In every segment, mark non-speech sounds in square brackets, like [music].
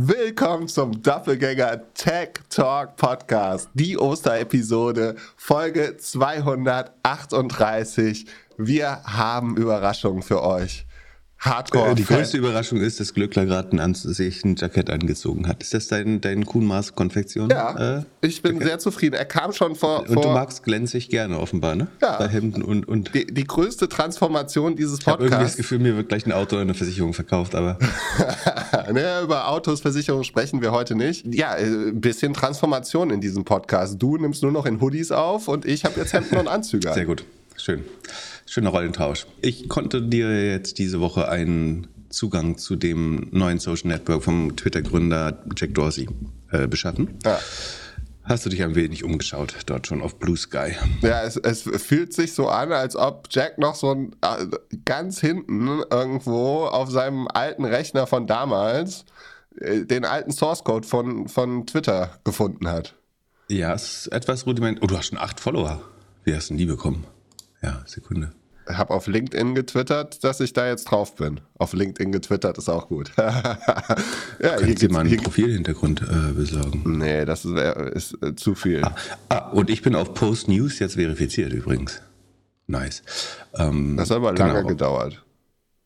Willkommen zum Doppelgänger Tech Talk Podcast, die Osterepisode, Folge 238. Wir haben Überraschungen für euch. Hardcore. Äh, die größte Überraschung ist, dass Glückler gerade ein, sich ein Jackett angezogen hat. Ist das dein, dein Kuhnmaß Konfektion? Ja, äh, ich bin Jackett? sehr zufrieden. Er kam schon vor. Und vor, du magst glänzig gerne offenbar, ne? Ja. Bei Hemden und. und die, die größte Transformation dieses Podcasts. Ich habe irgendwie das Gefühl, mir wird gleich ein Auto oder eine Versicherung verkauft, aber. [laughs] naja, über Autos, Versicherungen sprechen wir heute nicht. Ja, äh, ein bisschen Transformation in diesem Podcast. Du nimmst nur noch in Hoodies auf und ich habe jetzt Hemden und Anzüge. Sehr gut. Schön. Schöner Rollentausch. Ich konnte dir jetzt diese Woche einen Zugang zu dem neuen Social Network vom Twitter-Gründer Jack Dorsey äh, beschaffen. Ja. Hast du dich ein wenig umgeschaut dort schon auf Blue Sky? Ja, es, es fühlt sich so an, als ob Jack noch so ein, äh, ganz hinten irgendwo auf seinem alten Rechner von damals äh, den alten Source Code von, von Twitter gefunden hat. Ja, es ist etwas rudiment. Oh, du hast schon acht Follower. Wie hast du denn die bekommen? Ja, Sekunde. Ich habe auf LinkedIn getwittert, dass ich da jetzt drauf bin. Auf LinkedIn getwittert ist auch gut. [laughs] ja, Kannst du mal einen Profilhintergrund äh, besorgen? Nee, das ist, ist äh, zu viel. Ah, ah, und ich bin auf Post News jetzt verifiziert übrigens. Nice. Ähm, das hat aber lange genau. gedauert.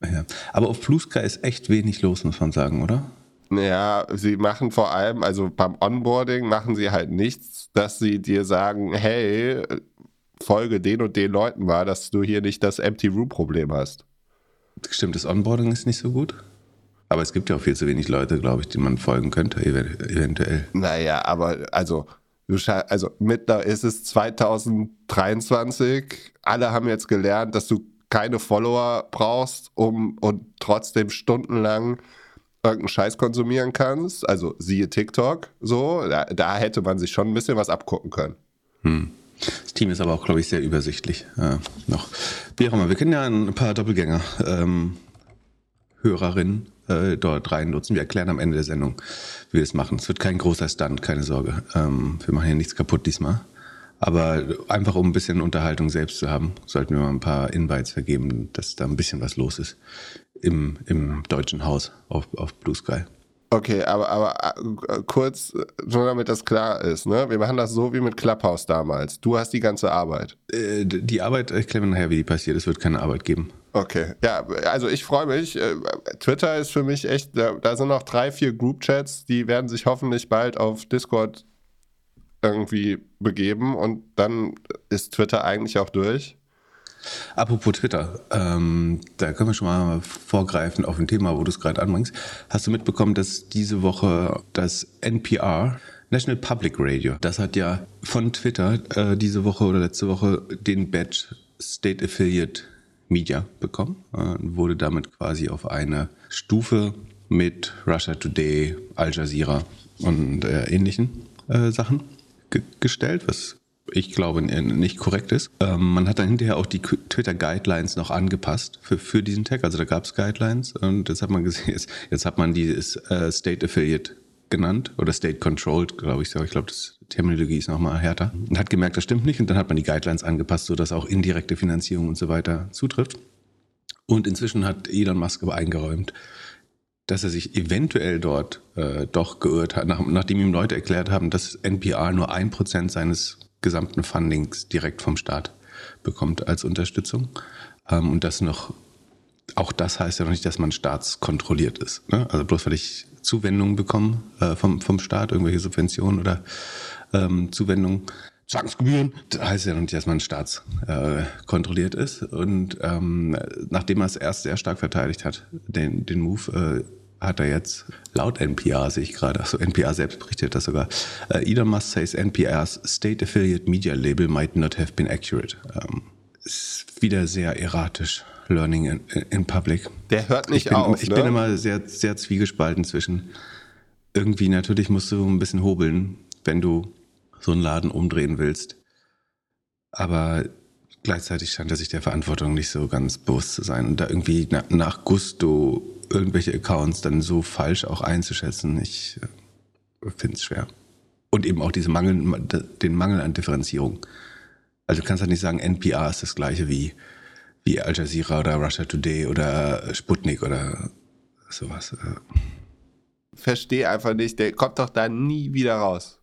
Ja. Aber auf Blue Sky ist echt wenig los, muss man sagen, oder? Ja, sie machen vor allem, also beim Onboarding machen sie halt nichts, dass sie dir sagen, hey, Folge den und den Leuten war, dass du hier nicht das Empty Room Problem hast. Stimmt, das Onboarding ist nicht so gut. Aber es gibt ja auch viel zu wenig Leute, glaube ich, die man folgen könnte, eventuell. Naja, aber also, also mit da ist es 2023. Alle haben jetzt gelernt, dass du keine Follower brauchst, um und trotzdem stundenlang irgendeinen Scheiß konsumieren kannst. Also siehe TikTok, so. Da, da hätte man sich schon ein bisschen was abgucken können. Hm. Das Team ist aber auch, glaube ich, sehr übersichtlich äh, noch. Wie auch immer, wir können ja ein paar Doppelgänger ähm, Hörerinnen äh, dort rein nutzen. Wir erklären am Ende der Sendung, wie wir es machen. Es wird kein großer Stunt, keine Sorge. Ähm, wir machen hier nichts kaputt diesmal. Aber einfach um ein bisschen Unterhaltung selbst zu haben, sollten wir mal ein paar Invites vergeben, dass da ein bisschen was los ist im, im deutschen Haus auf, auf Blue Sky. Okay, aber, aber äh, kurz, nur damit das klar ist, ne? Wir machen das so wie mit Clubhouse damals. Du hast die ganze Arbeit. Äh, die Arbeit, ich kläre nachher, wie die passiert. Es wird keine Arbeit geben. Okay, ja, also ich freue mich. Äh, Twitter ist für mich echt, da, da sind noch drei, vier Group-Chats, die werden sich hoffentlich bald auf Discord irgendwie begeben und dann ist Twitter eigentlich auch durch. Apropos Twitter, ähm, da können wir schon mal vorgreifen auf ein Thema, wo du es gerade anbringst. Hast du mitbekommen, dass diese Woche das NPR, National Public Radio, das hat ja von Twitter äh, diese Woche oder letzte Woche den Badge State Affiliate Media bekommen, äh, wurde damit quasi auf eine Stufe mit Russia Today, Al Jazeera und äh, ähnlichen äh, Sachen gestellt, was ich glaube, nicht korrekt ist. Ähm, man hat dann hinterher auch die Twitter-Guidelines noch angepasst für, für diesen Tag. Also da gab es Guidelines und jetzt hat man gesehen, [laughs] jetzt, jetzt hat man die äh, State Affiliate genannt oder State Controlled, glaube ich. Ich glaube, die Terminologie ist nochmal härter. Und hat gemerkt, das stimmt nicht und dann hat man die Guidelines angepasst, sodass auch indirekte Finanzierung und so weiter zutrifft. Und inzwischen hat Elon Musk aber eingeräumt, dass er sich eventuell dort äh, doch geirrt hat, nach, nachdem ihm Leute erklärt haben, dass NPR nur ein Prozent seines gesamten Fundings direkt vom Staat bekommt als Unterstützung. Ähm, und das noch, auch das heißt ja noch nicht, dass man staatskontrolliert ist. Ne? Also bloß weil ich Zuwendungen bekomme äh, vom, vom Staat, irgendwelche Subventionen oder ähm, Zuwendungen, Zwangsgebühren, das heißt ja noch nicht, dass man staatskontrolliert äh, ist. Und ähm, nachdem er es erst sehr stark verteidigt hat, den, den Move, äh, hat er jetzt laut NPR, sehe ich gerade, also NPR selbst berichtet das sogar, uh, Elon Musk says NPR's State Affiliate Media Label might not have been accurate. Um, ist wieder sehr erratisch. Learning in, in public. Der hört nicht ich bin, auf. Ich ne? bin immer sehr, sehr zwiegespalten zwischen irgendwie, natürlich musst du ein bisschen hobeln, wenn du so einen Laden umdrehen willst. Aber gleichzeitig scheint er sich der Verantwortung nicht so ganz bewusst zu sein und da irgendwie nach, nach Gusto irgendwelche Accounts dann so falsch auch einzuschätzen. Ich äh, finde es schwer. Und eben auch diese Mangel, den Mangel an Differenzierung. Also du kannst halt nicht sagen, NPR ist das gleiche wie, wie Al Jazeera oder Russia Today oder Sputnik oder sowas. verstehe einfach nicht, der kommt doch da nie wieder raus.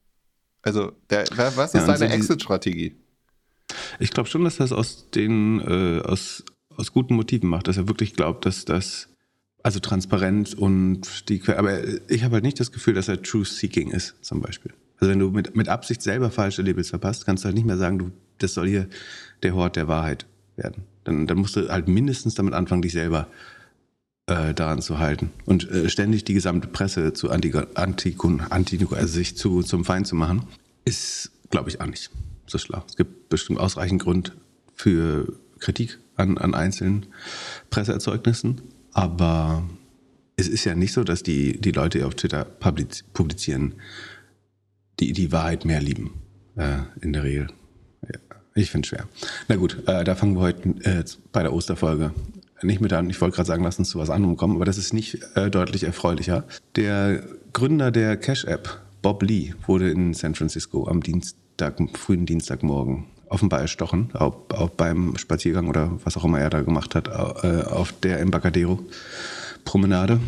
Also, der, was ist ja, seine so Exit-Strategie? Ich glaube schon, dass das aus den äh, aus, aus guten Motiven macht, dass er wirklich glaubt, dass das also transparent und die aber ich habe halt nicht das Gefühl, dass er Truth Seeking ist, zum Beispiel. Also wenn du mit, mit Absicht selber falsche Labels verpasst, kannst du halt nicht mehr sagen, du, das soll hier der Hort der Wahrheit werden. Dann, dann musst du halt mindestens damit anfangen, dich selber äh, daran zu halten und äh, ständig die gesamte Presse zu anti, anti, anti also sich zu, zum Feind zu machen, ist, glaube ich, auch nicht so schlau. Es gibt bestimmt ausreichend Grund für Kritik an, an einzelnen Presseerzeugnissen, aber es ist ja nicht so, dass die, die Leute, auf Twitter publizieren, die die Wahrheit mehr lieben, äh, in der Regel. Ja, ich finde es schwer. Na gut, äh, da fangen wir heute äh, bei der Osterfolge nicht mit an. Ich wollte gerade sagen, lass uns zu was anderem kommen, aber das ist nicht äh, deutlich erfreulicher. Der Gründer der Cash-App, Bob Lee, wurde in San Francisco am Dienstag, frühen Dienstagmorgen offenbar erstochen, auch, auch beim Spaziergang oder was auch immer er da gemacht hat, äh, auf der Embarcadero-Promenade.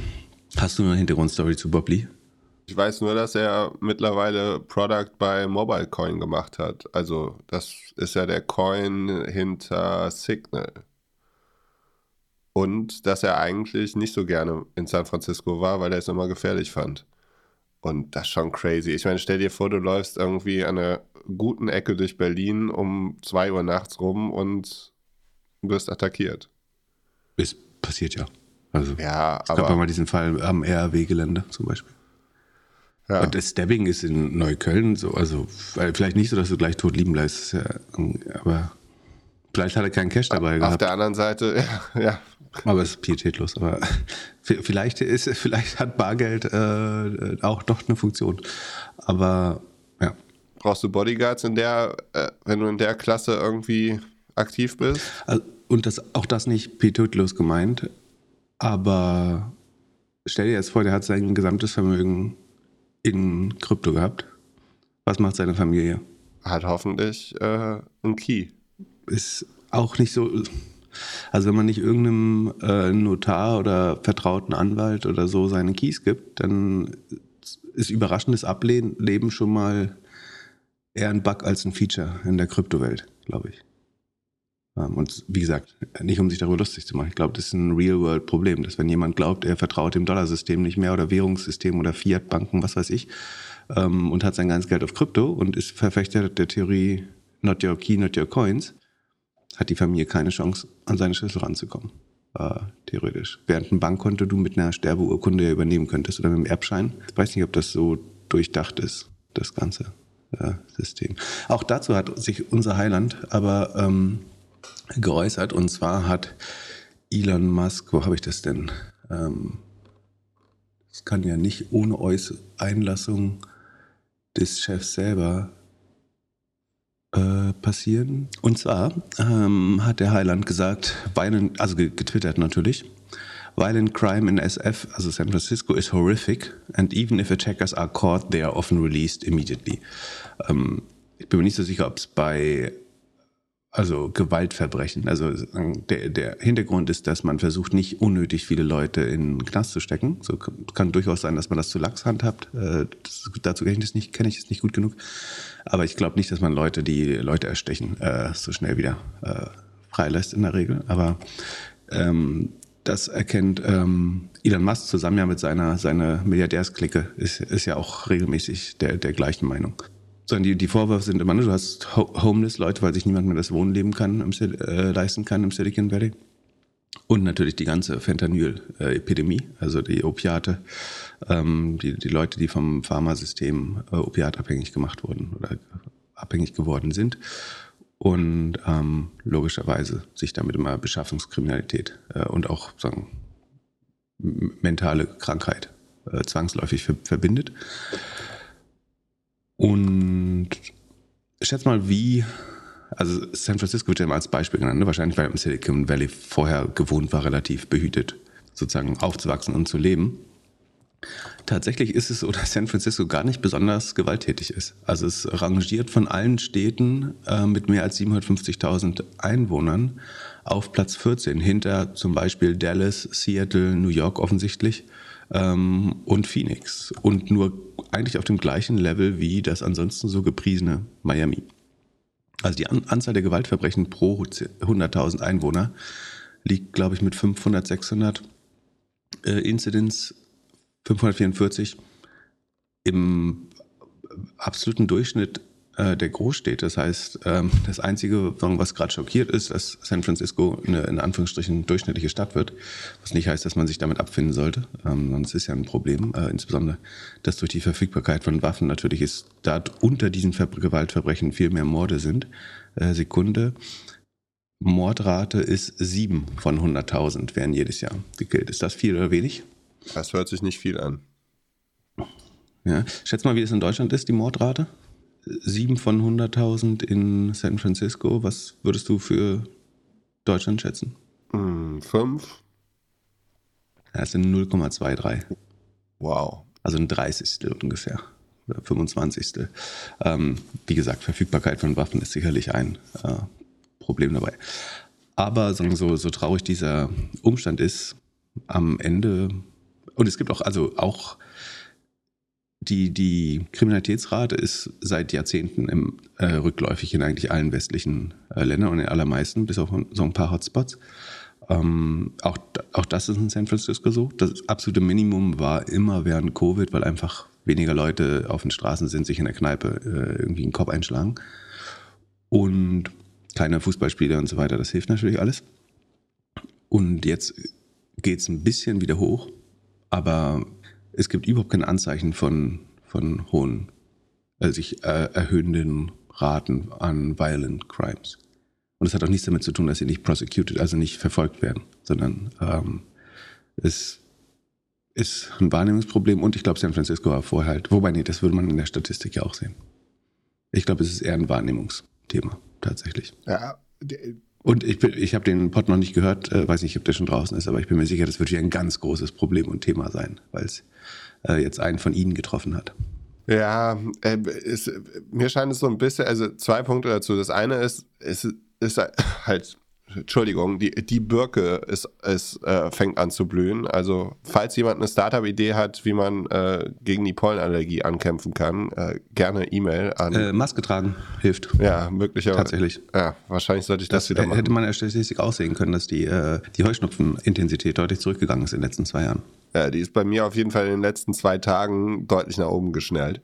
Hast du eine Hintergrundstory zu Bob Lee? Ich weiß nur, dass er mittlerweile Product bei Mobile Coin gemacht hat. Also das ist ja der Coin hinter Signal. Und dass er eigentlich nicht so gerne in San Francisco war, weil er es immer gefährlich fand. Und das ist schon crazy. Ich meine, stell dir vor, du läufst irgendwie an einer guten Ecke durch Berlin um 2 Uhr nachts rum und wirst attackiert. Es passiert ja. Also, ja, es gab ja mal diesen Fall am RAW-Gelände zum Beispiel. Ja. Und das Stabbing ist in Neukölln so, also vielleicht nicht so, dass du gleich tot liegen bleibst, ja, aber vielleicht hat er keinen Cash dabei Auf gehabt. Auf der anderen Seite, ja, [laughs] ja. Aber es ist pietätlos. Aber vielleicht ist, [laughs] vielleicht hat Bargeld äh, auch doch eine Funktion. Aber. Brauchst du Bodyguards in der, äh, wenn du in der Klasse irgendwie aktiv bist? Und das, auch das nicht pietätlos gemeint. Aber stell dir jetzt vor, der hat sein gesamtes Vermögen in Krypto gehabt. Was macht seine Familie? Hat hoffentlich äh, einen Key. Ist auch nicht so. Also wenn man nicht irgendeinem äh, Notar oder vertrauten Anwalt oder so seine Keys gibt, dann ist überraschendes Ableben schon mal eher ein Bug als ein Feature in der Kryptowelt, glaube ich. Ähm, und wie gesagt, nicht um sich darüber lustig zu machen. Ich glaube, das ist ein Real-World-Problem, dass wenn jemand glaubt, er vertraut dem Dollarsystem nicht mehr oder Währungssystem oder Fiat-Banken, was weiß ich, ähm, und hat sein ganzes Geld auf Krypto und ist Verfechter der Theorie Not Your Key, Not Your Coins, hat die Familie keine Chance, an seine Schlüssel ranzukommen. Äh, theoretisch. Während ein Bankkonto du mit einer Sterbeurkunde übernehmen könntest oder mit einem Erbschein. Ich weiß nicht, ob das so durchdacht ist, das ganze äh, System. Auch dazu hat sich unser Heiland aber ähm, geäußert. Und zwar hat Elon Musk, wo habe ich das denn? Ähm, das kann ja nicht ohne Einlassung des Chefs selber äh, passieren. Und zwar ähm, hat der Heiland gesagt, violent, also getwittert natürlich, violent crime in SF, also San Francisco, is horrific and even if attackers are caught, they are often released immediately. Ähm, ich bin mir nicht so sicher, ob es bei also Gewaltverbrechen. Also der, der Hintergrund ist, dass man versucht, nicht unnötig viele Leute in den Knast zu stecken. So kann durchaus sein, dass man das zu lax handhabt. Äh, das, dazu kenne ich das nicht, kenne ich es nicht gut genug. Aber ich glaube nicht, dass man Leute, die Leute erstechen, äh, so schnell wieder äh, freilässt in der Regel. Aber ähm, das erkennt ähm, Elon Musk zusammen ja mit seiner, seiner Milliardärsklicke, ist, ist ja auch regelmäßig der, der gleichen Meinung sondern die, die Vorwürfe sind immer, du hast homeless Leute, weil sich niemand mehr das Wohnen kann, im, äh, leisten kann im Silicon Valley. Und natürlich die ganze Fentanyl-Epidemie, also die Opiate, ähm, die, die Leute, die vom Pharmasystem äh, opiatabhängig gemacht wurden oder abhängig geworden sind. Und ähm, logischerweise sich damit immer Beschaffungskriminalität äh, und auch sagen, mentale Krankheit äh, zwangsläufig verbindet. Und schätz mal, wie, also San Francisco wird ja immer als Beispiel genannt, ne? wahrscheinlich weil er im Silicon Valley vorher gewohnt war, relativ behütet sozusagen aufzuwachsen und zu leben. Tatsächlich ist es so, [laughs] dass San Francisco gar nicht besonders gewalttätig ist. Also es rangiert von allen Städten äh, mit mehr als 750.000 Einwohnern auf Platz 14, hinter zum Beispiel Dallas, Seattle, New York offensichtlich ähm, und Phoenix und nur eigentlich auf dem gleichen Level wie das ansonsten so gepriesene Miami. Also die An Anzahl der Gewaltverbrechen pro 100.000 Einwohner liegt, glaube ich, mit 500, 600 äh, Incidents, 544 im absoluten Durchschnitt äh, der Großstädte. Das heißt, ähm, das Einzige, was gerade schockiert ist, dass San Francisco eine in Anführungsstrichen durchschnittliche Stadt wird, was nicht heißt, dass man sich damit abfinden sollte. Ähm, sonst ist ja ein Problem, äh, insbesondere, dass durch die Verfügbarkeit von Waffen natürlich ist, da unter diesen Ver Gewaltverbrechen viel mehr Morde sind. Äh, Sekunde. Mordrate ist sieben von 100.000 werden jedes Jahr gekillt. Ist das viel oder wenig? Das hört sich nicht viel an. Ja. Schätz mal, wie es in Deutschland ist, die Mordrate? 7 von 100.000 in San Francisco. Was würdest du für Deutschland schätzen? 5. Hm, das sind 0,23. Wow. Also ein 30. ungefähr. Oder 25. Ähm, wie gesagt, Verfügbarkeit von Waffen ist sicherlich ein äh, Problem dabei. Aber so, so traurig dieser Umstand ist, am Ende, und es gibt auch, also auch die, die Kriminalitätsrate ist seit Jahrzehnten im, äh, rückläufig in eigentlich allen westlichen äh, Ländern und in allermeisten, bis auf so ein paar Hotspots. Ähm, auch, auch das ist in San Francisco so. Das absolute Minimum war immer während Covid, weil einfach weniger Leute auf den Straßen sind, sich in der Kneipe äh, irgendwie einen Kopf einschlagen. Und keine Fußballspiele und so weiter. Das hilft natürlich alles. Und jetzt geht es ein bisschen wieder hoch, aber es gibt überhaupt kein Anzeichen von, von hohen, äh, sich äh, erhöhenden Raten an violent crimes. Und es hat auch nichts damit zu tun, dass sie nicht prosecuted, also nicht verfolgt werden, sondern ähm, es ist ein Wahrnehmungsproblem und ich glaube, San Francisco war vorher halt, wobei nee, das würde man in der Statistik ja auch sehen. Ich glaube, es ist eher ein Wahrnehmungsthema, tatsächlich. Ja, und ich, ich habe den Pod noch nicht gehört, äh, weiß nicht, ob der schon draußen ist, aber ich bin mir sicher, das wird hier ein ganz großes Problem und Thema sein, weil es äh, jetzt einen von Ihnen getroffen hat. Ja, äh, ist, mir scheint es so ein bisschen, also zwei Punkte dazu. Das eine ist, es ist halt Entschuldigung, die, die Birke ist, ist, äh, fängt an zu blühen. Also, falls jemand eine Startup-Idee hat, wie man äh, gegen die Pollenallergie ankämpfen kann, äh, gerne E-Mail an. Äh, Maske tragen hilft. Ja, möglicherweise. Tatsächlich. Ja, wahrscheinlich sollte ich das, das wieder machen. Hätte man in der Statistik aussehen können, dass die, äh, die Heuschnupfenintensität deutlich zurückgegangen ist in den letzten zwei Jahren. Ja, die ist bei mir auf jeden Fall in den letzten zwei Tagen deutlich nach oben geschnellt.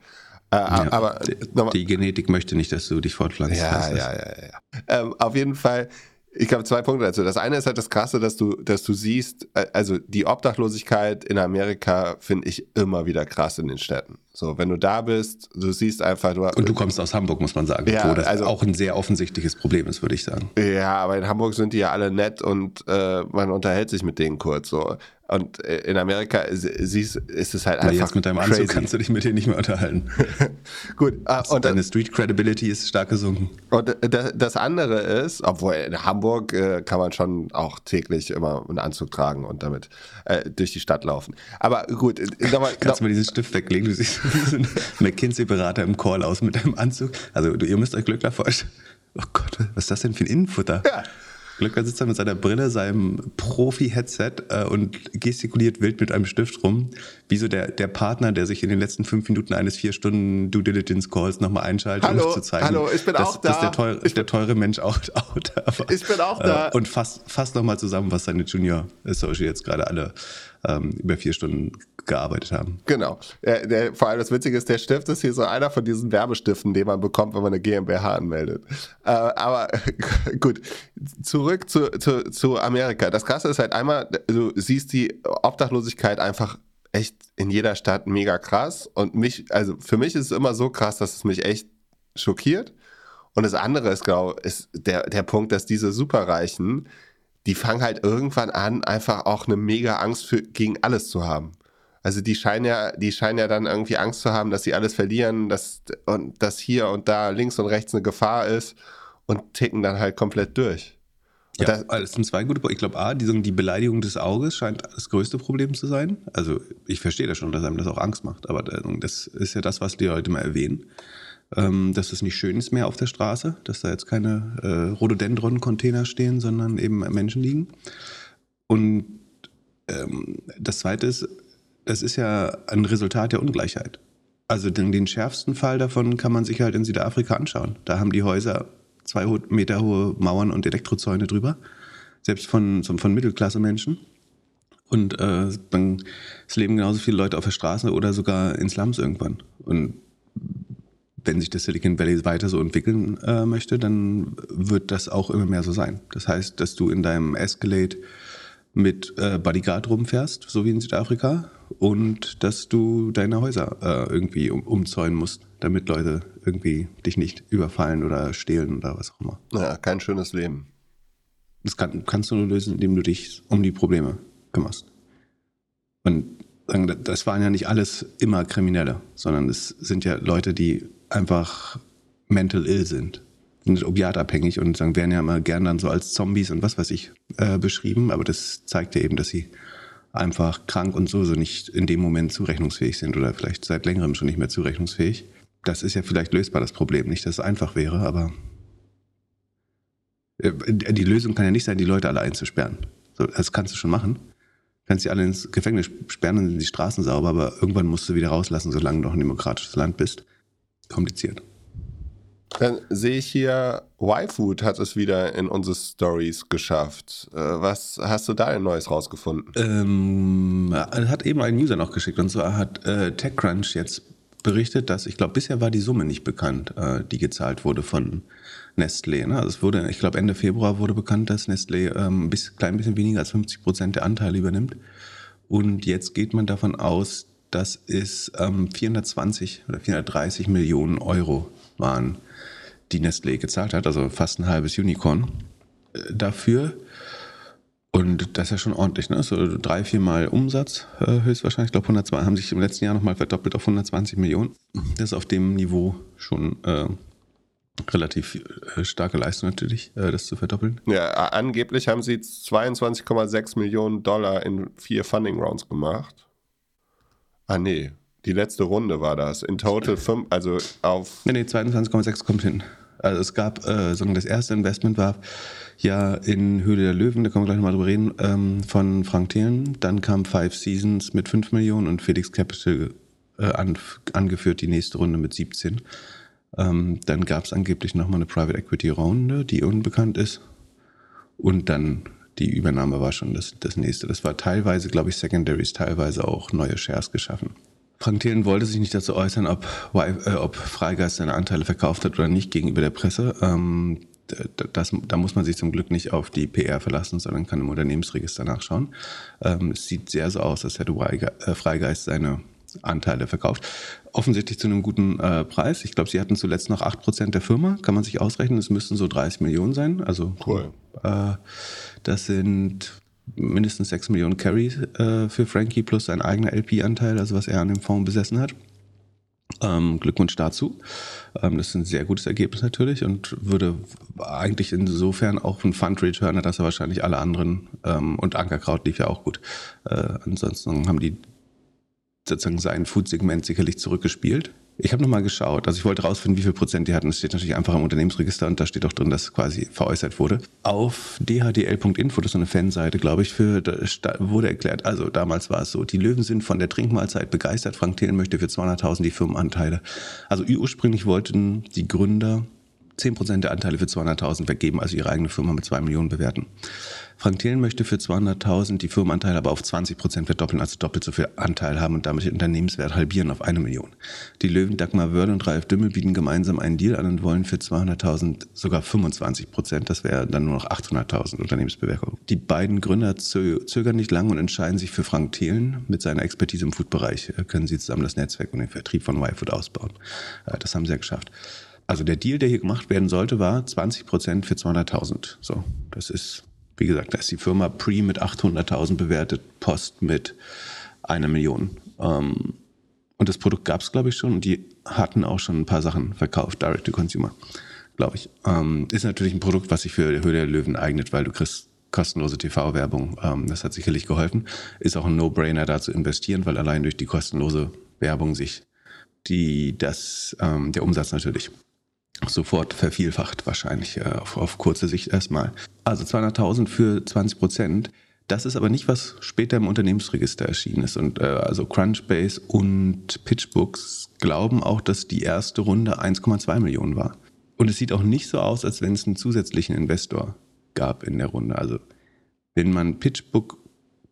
Äh, ja, aber die, die, Genetik möchte nicht, dass du dich fortpflanzt. Ja, ja, ja, ja. Ähm, auf jeden Fall ich glaube, zwei Punkte dazu. Das eine ist halt das Krasse, dass du, dass du siehst, äh, also die Obdachlosigkeit in Amerika finde ich immer wieder krass in den Städten. So, wenn du da bist, du siehst einfach. Du, und du kommst aus Hamburg, muss man sagen, ja, wo das also, auch ein sehr offensichtliches Problem ist, würde ich sagen. Ja, aber in Hamburg sind die ja alle nett und äh, man unterhält sich mit denen kurz. So. Und äh, in Amerika siehst, ist es halt einfach. Jetzt mit deinem Anzug crazy. kannst du dich mit denen nicht mehr unterhalten. [laughs] Gut. Ah, und deine Street Credibility ist stark gesunken. Und das andere ist, obwohl in Hamburg äh, kann man schon auch täglich immer einen Anzug tragen und damit äh, durch die Stadt laufen. Aber gut. Äh, [laughs] nochmal, kannst du mal diesen Stift weglegen? Du siehst wie so ein McKinsey-Berater im Call aus mit deinem Anzug. Also ihr müsst euch Glück vorstellen. Oh Gott, was ist das denn für ein Innenfutter? Ja. Glöckner sitzt da mit seiner Brille, seinem Profi-Headset äh, und gestikuliert wild mit einem Stift rum, wie so der, der Partner, der sich in den letzten fünf Minuten eines vier Stunden Due Diligence Calls nochmal einschaltet, hallo, um zu zeigen, hallo, ich bin dass, auch da. dass der teure, ich der teure Mensch auch, [laughs] auch da war. Ich bin auch da. Äh, und fasst, fasst nochmal zusammen, was seine Junior Associates gerade alle ähm, über vier Stunden gearbeitet haben. Genau. Der, der, vor allem das Witzige ist, der Stift ist hier so einer von diesen Werbestiften, den man bekommt, wenn man eine GmbH anmeldet. Äh, aber [laughs] gut, zurück zu, zu, zu Amerika. Das Krasse ist halt einmal, du siehst die Obdachlosigkeit einfach echt in jeder Stadt mega krass. Und mich, also für mich ist es immer so krass, dass es mich echt schockiert. Und das andere ist, glaube ich, ist der, der Punkt, dass diese Superreichen, die fangen halt irgendwann an, einfach auch eine mega Angst für, gegen alles zu haben. Also die scheinen ja, die scheinen ja dann irgendwie Angst zu haben, dass sie alles verlieren, dass, und dass hier und da links und rechts eine Gefahr ist und ticken dann halt komplett durch. Ja, das, das sind zwei gute Punkte. Ich glaube, A, die, die Beleidigung des Auges scheint das größte Problem zu sein. Also ich verstehe das schon, dass einem das auch Angst macht, aber das ist ja das, was die Leute mal erwähnen ähm, dass es nicht schön ist mehr auf der Straße, dass da jetzt keine äh, Rhododendron-Container stehen, sondern eben Menschen liegen. Und ähm, das Zweite ist, das ist ja ein Resultat der Ungleichheit. Also den, den schärfsten Fall davon kann man sich halt in Südafrika anschauen. Da haben die Häuser zwei Meter hohe Mauern und Elektrozäune drüber, selbst von, von Mittelklasse-Menschen. Und äh, dann, leben genauso viele Leute auf der Straße oder sogar in Slums irgendwann. Und wenn sich das Silicon Valley weiter so entwickeln äh, möchte, dann wird das auch immer mehr so sein. Das heißt, dass du in deinem Escalade mit äh, Bodyguard rumfährst, so wie in Südafrika, und dass du deine Häuser äh, irgendwie um, umzäunen musst, damit Leute irgendwie dich nicht überfallen oder stehlen oder was auch immer. Ja, kein schönes Leben. Das kann, kannst du nur lösen, indem du dich um die Probleme kümmerst. Und das waren ja nicht alles immer Kriminelle, sondern es sind ja Leute, die einfach mental ill sind, sind opiatabhängig und sagen, werden ja immer gern dann so als Zombies und was weiß ich äh, beschrieben, aber das zeigt ja eben, dass sie einfach krank und so, so nicht in dem Moment zurechnungsfähig sind oder vielleicht seit längerem schon nicht mehr zurechnungsfähig. Das ist ja vielleicht lösbar, das Problem. Nicht, dass es einfach wäre, aber äh, die Lösung kann ja nicht sein, die Leute alle einzusperren. Das kannst du schon machen. Kannst sie alle ins Gefängnis sperren, sind die Straßen sauber, aber irgendwann musst du wieder rauslassen, solange du noch ein demokratisches Land bist. Kompliziert. Dann sehe ich hier, Y-Food hat es wieder in unsere Stories geschafft. Äh, was hast du da denn Neues rausgefunden? Ähm, hat eben ein User noch geschickt und zwar hat äh, TechCrunch jetzt berichtet, dass ich glaube, bisher war die Summe nicht bekannt, äh, die gezahlt wurde von Nestlé. Ne? Also es wurde, ich glaube, Ende Februar wurde bekannt, dass Nestlé ähm, ein bisschen, klein bisschen weniger als 50 Prozent der Anteile übernimmt. Und jetzt geht man davon aus, dass es ähm, 420 oder 430 Millionen Euro waren die Nestlé gezahlt hat, also fast ein halbes Unicorn äh, dafür. Und das ist ja schon ordentlich, ne? So drei, vier Mal Umsatz äh, höchstwahrscheinlich. Ich glaube, 102 haben sich im letzten Jahr nochmal verdoppelt auf 120 Millionen. Das ist auf dem Niveau schon äh, relativ äh, starke Leistung natürlich, äh, das zu verdoppeln. Ja, angeblich haben sie 22,6 Millionen Dollar in vier Funding Rounds gemacht. Ah, nee. Die letzte Runde war das. In total fünf, also auf. Nee, nee, 22,6 kommt hin. Also es gab, äh, sondern das erste Investment war ja in Höhle der Löwen, da können wir gleich nochmal drüber reden, ähm, von Frank Thelen. Dann kam Five Seasons mit 5 Millionen und Felix Capital äh, an, angeführt die nächste Runde mit 17. Ähm, dann gab es angeblich nochmal eine Private Equity Runde, die unbekannt ist. Und dann die Übernahme war schon das, das nächste. Das war teilweise, glaube ich, Secondaries, teilweise auch neue Shares geschaffen. Frank Thelen wollte sich nicht dazu äußern, ob, äh, ob Freigeist seine Anteile verkauft hat oder nicht gegenüber der Presse. Ähm, das, da muss man sich zum Glück nicht auf die PR verlassen, sondern kann im Unternehmensregister nachschauen. Ähm, es sieht sehr so aus, als hätte äh, Freigeist seine Anteile verkauft. Offensichtlich zu einem guten äh, Preis. Ich glaube, sie hatten zuletzt noch 8% der Firma. Kann man sich ausrechnen, es müssten so 30 Millionen sein. Also cool. Äh, das sind mindestens 6 Millionen Carry äh, für Frankie plus sein eigener LP-Anteil, also was er an dem Fonds besessen hat. Ähm, Glückwunsch dazu. Ähm, das ist ein sehr gutes Ergebnis natürlich und würde eigentlich insofern auch ein Fund-Returner, dass er wahrscheinlich alle anderen ähm, und Ankerkraut lief ja auch gut. Äh, ansonsten haben die sozusagen sein Food-Segment sicherlich zurückgespielt. Ich habe nochmal geschaut, also ich wollte rausfinden, wie viel Prozent die hatten. Das steht natürlich einfach im Unternehmensregister und da steht auch drin, dass quasi veräußert wurde. Auf dhdl.info, das ist so eine Fanseite, glaube ich, für, wurde erklärt, also damals war es so, die Löwen sind von der Trinkmahlzeit begeistert. Frank Thelen möchte für 200.000 die Firmenanteile. Also ursprünglich wollten die Gründer 10% der Anteile für 200.000 vergeben, also ihre eigene Firma mit 2 Millionen bewerten. Frank Thelen möchte für 200.000 die Firmenanteile aber auf 20 Prozent verdoppeln, also doppelt so viel Anteil haben und damit den Unternehmenswert halbieren auf eine Million. Die Löwen Dagmar Wörl und Ralf Dümmel bieten gemeinsam einen Deal an und wollen für 200.000 sogar 25 Prozent, das wäre dann nur noch 800.000 Unternehmensbewertung. Die beiden Gründer zögern nicht lange und entscheiden sich für Frank Thelen. Mit seiner Expertise im Foodbereich äh, können sie zusammen das Netzwerk und den Vertrieb von YFood ausbauen. Äh, das haben sie ja geschafft. Also der Deal, der hier gemacht werden sollte, war 20 Prozent für 200.000. So, das ist wie gesagt, da ist die Firma Pre mit 800.000 bewertet, Post mit einer Million. Ähm, und das Produkt gab es, glaube ich, schon. Und die hatten auch schon ein paar Sachen verkauft, Direct to Consumer, glaube ich. Ähm, ist natürlich ein Produkt, was sich für Höhle der Löwen eignet, weil du kriegst kostenlose TV-Werbung. Ähm, das hat sicherlich geholfen. Ist auch ein No-Brainer, da zu investieren, weil allein durch die kostenlose Werbung sich die, das, ähm, der Umsatz natürlich sofort vervielfacht wahrscheinlich äh, auf, auf kurze Sicht erstmal. Also 200.000 für 20 Prozent. Das ist aber nicht, was später im Unternehmensregister erschienen ist. Und äh, also Crunchbase und PitchBooks glauben auch, dass die erste Runde 1,2 Millionen war. Und es sieht auch nicht so aus, als wenn es einen zusätzlichen Investor gab in der Runde. Also wenn man PitchBook,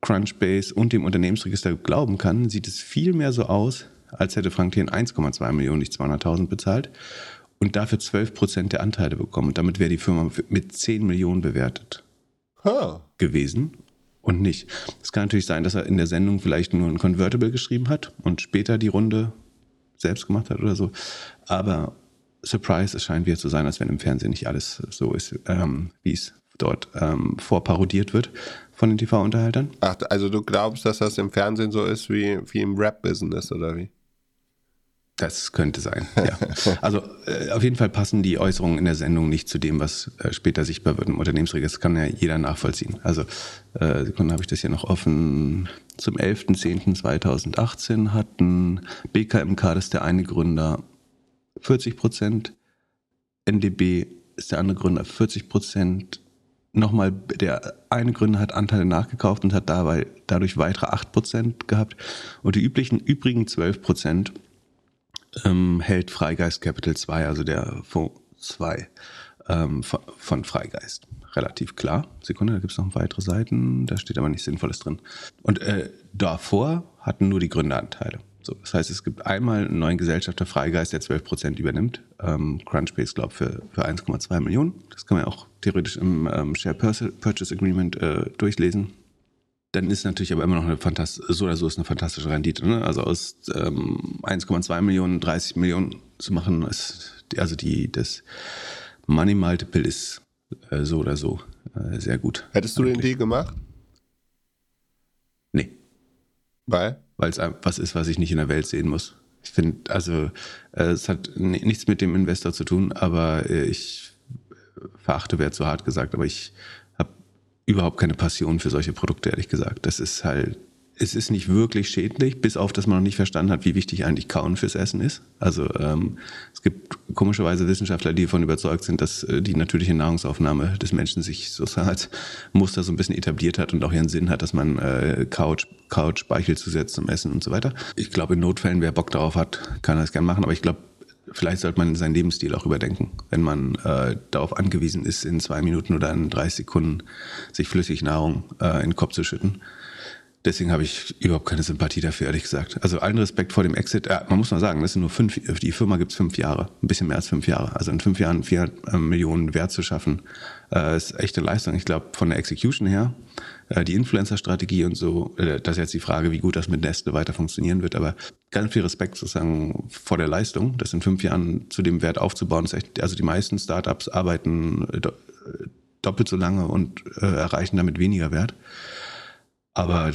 Crunchbase und dem Unternehmensregister glauben kann, sieht es viel mehr so aus, als hätte Frank Thien 1,2 Millionen, nicht 200.000 bezahlt und dafür 12 Prozent der Anteile bekommen. Und damit wäre die Firma mit 10 Millionen bewertet huh. gewesen und nicht. Es kann natürlich sein, dass er in der Sendung vielleicht nur ein Convertible geschrieben hat und später die Runde selbst gemacht hat oder so. Aber Surprise, es scheint wieder zu sein, als wenn im Fernsehen nicht alles so ist, ähm, wie es dort ähm, vorparodiert wird von den TV-Unterhaltern. Ach, also du glaubst, dass das im Fernsehen so ist wie, wie im Rap-Business oder wie? Das könnte sein, ja. [laughs] Also äh, auf jeden Fall passen die Äußerungen in der Sendung nicht zu dem, was äh, später sichtbar wird im Unternehmensregister. Das kann ja jeder nachvollziehen. Also äh, Sekunde habe ich das hier noch offen. Zum 11.10.2018 hatten BKMK, das ist der eine Gründer, 40 Prozent. NDB ist der andere Gründer, 40 Prozent. Nochmal, der eine Gründer hat Anteile nachgekauft und hat dabei dadurch weitere 8 Prozent gehabt. Und die üblichen, übrigen 12 Prozent ähm, hält Freigeist Capital 2, also der Fonds 2 ähm, von Freigeist. Relativ klar. Sekunde, da gibt es noch weitere Seiten, da steht aber nichts Sinnvolles drin. Und äh, davor hatten nur die Gründeranteile. So, das heißt, es gibt einmal einen neuen Gesellschafter Freigeist, der 12% übernimmt. Ähm, Crunchbase, glaube für, für 1,2 Millionen. Das kann man auch theoretisch im ähm, Share Purchase Agreement äh, durchlesen dann ist natürlich aber immer noch eine fantastische, so oder so ist eine fantastische Rendite. Ne? Also aus ähm, 1,2 Millionen 30 Millionen zu machen, ist also die das Money Multiple ist äh, so oder so äh, sehr gut. Hättest du eigentlich. den Deal gemacht? Nee. Weil? Weil es was ist, was ich nicht in der Welt sehen muss. Ich finde, also äh, es hat nichts mit dem Investor zu tun, aber äh, ich verachte, wäre zu hart gesagt, aber ich überhaupt keine Passion für solche Produkte, ehrlich gesagt. Das ist halt, es ist nicht wirklich schädlich, bis auf, dass man noch nicht verstanden hat, wie wichtig eigentlich Kauen fürs Essen ist. Also ähm, es gibt komischerweise Wissenschaftler, die davon überzeugt sind, dass äh, die natürliche Nahrungsaufnahme des Menschen sich sozusagen als Muster so ein bisschen etabliert hat und auch ihren Sinn hat, dass man äh, Couch, Couch, Speichel zusetzt zum Essen und so weiter. Ich glaube, in Notfällen, wer Bock darauf hat, kann das gerne machen, aber ich glaube, vielleicht sollte man seinen Lebensstil auch überdenken, wenn man äh, darauf angewiesen ist, in zwei Minuten oder in 30 Sekunden sich flüssig Nahrung äh, in den Kopf zu schütten. Deswegen habe ich überhaupt keine Sympathie dafür, ehrlich gesagt. Also allen Respekt vor dem Exit. Ja, man muss mal sagen, das sind nur fünf, die Firma gibt es fünf Jahre, ein bisschen mehr als fünf Jahre. Also in fünf Jahren vier äh, Millionen Wert zu schaffen, äh, ist echte Leistung. Ich glaube, von der Execution her, äh, die Influencer-Strategie und so, äh, das ist jetzt die Frage, wie gut das mit Nestle weiter funktionieren wird. Aber ganz viel Respekt sozusagen vor der Leistung, das in fünf Jahren zu dem Wert aufzubauen. Ist echt, also die meisten Startups arbeiten äh, doppelt so lange und äh, erreichen damit weniger Wert. Aber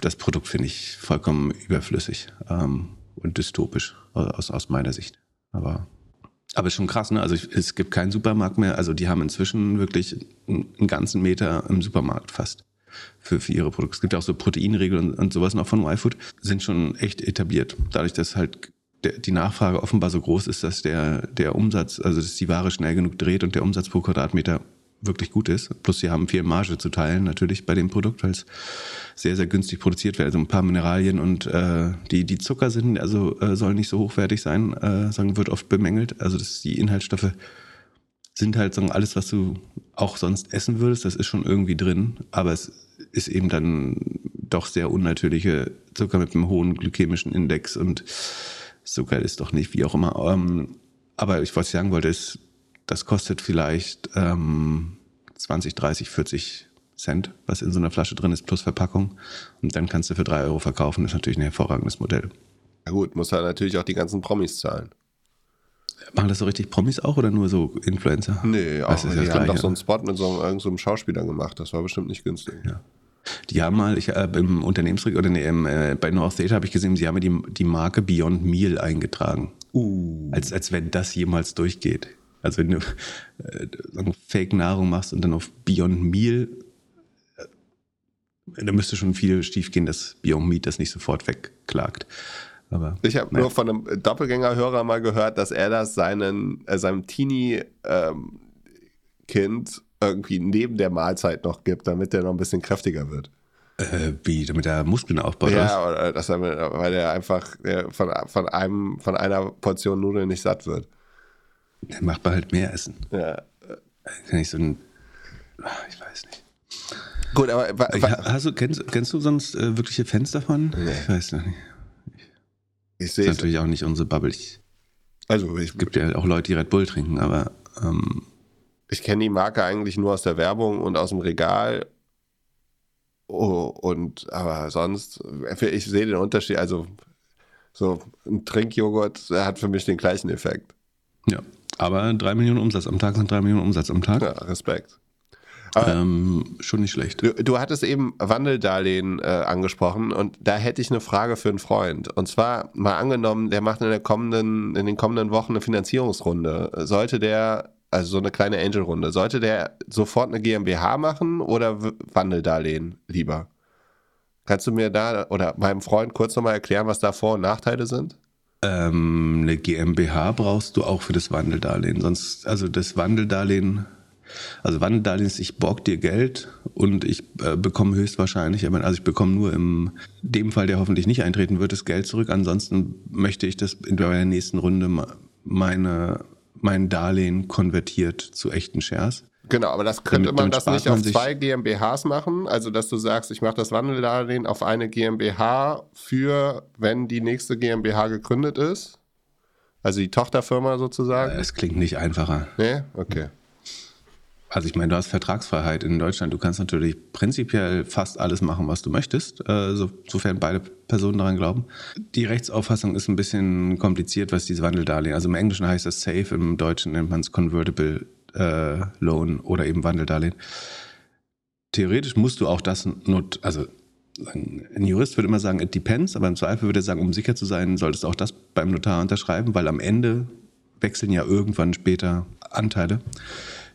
das Produkt finde ich vollkommen überflüssig ähm, und dystopisch aus, aus meiner Sicht. Aber, aber ist schon krass, ne? Also es gibt keinen Supermarkt mehr. Also die haben inzwischen wirklich einen ganzen Meter im Supermarkt fast für, für ihre Produkte. Es gibt ja auch so Proteinregeln und, und sowas noch von YFood, sind schon echt etabliert. Dadurch, dass halt der, die Nachfrage offenbar so groß ist, dass der, der Umsatz, also dass die Ware schnell genug dreht und der Umsatz pro Quadratmeter wirklich gut ist. Plus sie haben viel Marge zu teilen natürlich bei dem Produkt, weil es sehr, sehr günstig produziert wird. Also ein paar Mineralien und äh, die, die Zucker sind, also äh, sollen nicht so hochwertig sein, äh, sagen, wird oft bemängelt. Also das, die Inhaltsstoffe sind halt sagen, alles, was du auch sonst essen würdest, das ist schon irgendwie drin, aber es ist eben dann doch sehr unnatürliche Zucker mit einem hohen glykämischen Index und Zucker ist doch nicht, wie auch immer. Ähm, aber ich, was ich sagen wollte, ist, das kostet vielleicht ähm, 20, 30, 40 Cent, was in so einer Flasche drin ist, plus Verpackung. Und dann kannst du für drei Euro verkaufen. Das ist natürlich ein hervorragendes Modell. Ja gut, muss er natürlich auch die ganzen Promis zahlen. Machen das so richtig Promis auch oder nur so Influencer? Nee, auch, die haben doch so einen Spot mit so einem, so einem Schauspieler gemacht. Das war bestimmt nicht günstig. Ja. Die haben mal, ich, äh, im Unternehmensregister, oder nee, äh, bei North Data habe ich gesehen, sie haben die, die Marke Beyond Meal eingetragen. Uh. Als, als wenn das jemals durchgeht. Also wenn du äh, Fake-Nahrung machst und dann auf Beyond Meal, äh, da müsste schon viel schief gehen, dass Beyond Meat das nicht sofort wegklagt. Aber, ich habe nur von einem Doppelgänger-Hörer mal gehört, dass er das seinen, äh, seinem Teenie-Kind ähm, irgendwie neben der Mahlzeit noch gibt, damit der noch ein bisschen kräftiger wird. Äh, wie, damit er Muskeln aufbaut? Ja, oder dass er, weil er einfach von, von, einem, von einer Portion Nudeln nicht satt wird. Dann macht man halt mehr essen. Ja. Kann ich so ein, ich weiß nicht. Gut, aber hast du, kennst, kennst du sonst äh, wirkliche Fans davon? Nee. Ich weiß noch nicht. Ich sehe Das ist natürlich auch nicht unsere Bubble. Ich, Also ich, es gibt ja auch Leute, die Red Bull trinken, aber ähm, ich kenne die Marke eigentlich nur aus der Werbung und aus dem Regal. Oh, und aber sonst, ich sehe den Unterschied. Also so ein Trinkjoghurt hat für mich den gleichen Effekt. ja. Aber drei Millionen Umsatz am Tag sind drei Millionen Umsatz am Tag. Ja, Respekt. Ähm, schon nicht schlecht. Du, du hattest eben Wandeldarlehen äh, angesprochen und da hätte ich eine Frage für einen Freund. Und zwar mal angenommen, der macht in der kommenden, in den kommenden Wochen eine Finanzierungsrunde. Sollte der, also so eine kleine Angel-Runde, sollte der sofort eine GmbH machen oder Wandeldarlehen lieber? Kannst du mir da oder meinem Freund kurz nochmal erklären, was da Vor- und Nachteile sind? Ähm, eine GmbH brauchst du auch für das Wandeldarlehen. Sonst, also das Wandeldarlehen, also Wandeldarlehen ist, ich borg dir Geld und ich äh, bekomme höchstwahrscheinlich, also ich bekomme nur im dem Fall, der hoffentlich nicht eintreten wird, das Geld zurück. Ansonsten möchte ich das in der nächsten Runde meine, mein Darlehen konvertiert zu echten Shares. Genau, aber das könnte Damit- man damit das nicht man auf zwei GmbHs machen. Also, dass du sagst, ich mache das Wandeldarlehen auf eine GmbH für, wenn die nächste GmbH gegründet ist. Also die Tochterfirma sozusagen. Es klingt nicht einfacher. Nee? Okay. Also ich meine, du hast Vertragsfreiheit in Deutschland. Du kannst natürlich prinzipiell fast alles machen, was du möchtest, äh, so, sofern beide Personen daran glauben. Die Rechtsauffassung ist ein bisschen kompliziert, was diese Wandeldarlehen. Also im Englischen heißt das Safe, im Deutschen nennt man es Convertible äh, Loan oder eben Wandeldarlehen. Theoretisch musst du auch das not, also ein Jurist würde immer sagen, it depends, aber im Zweifel würde er sagen, um sicher zu sein, solltest du auch das beim Notar unterschreiben, weil am Ende wechseln ja irgendwann später Anteile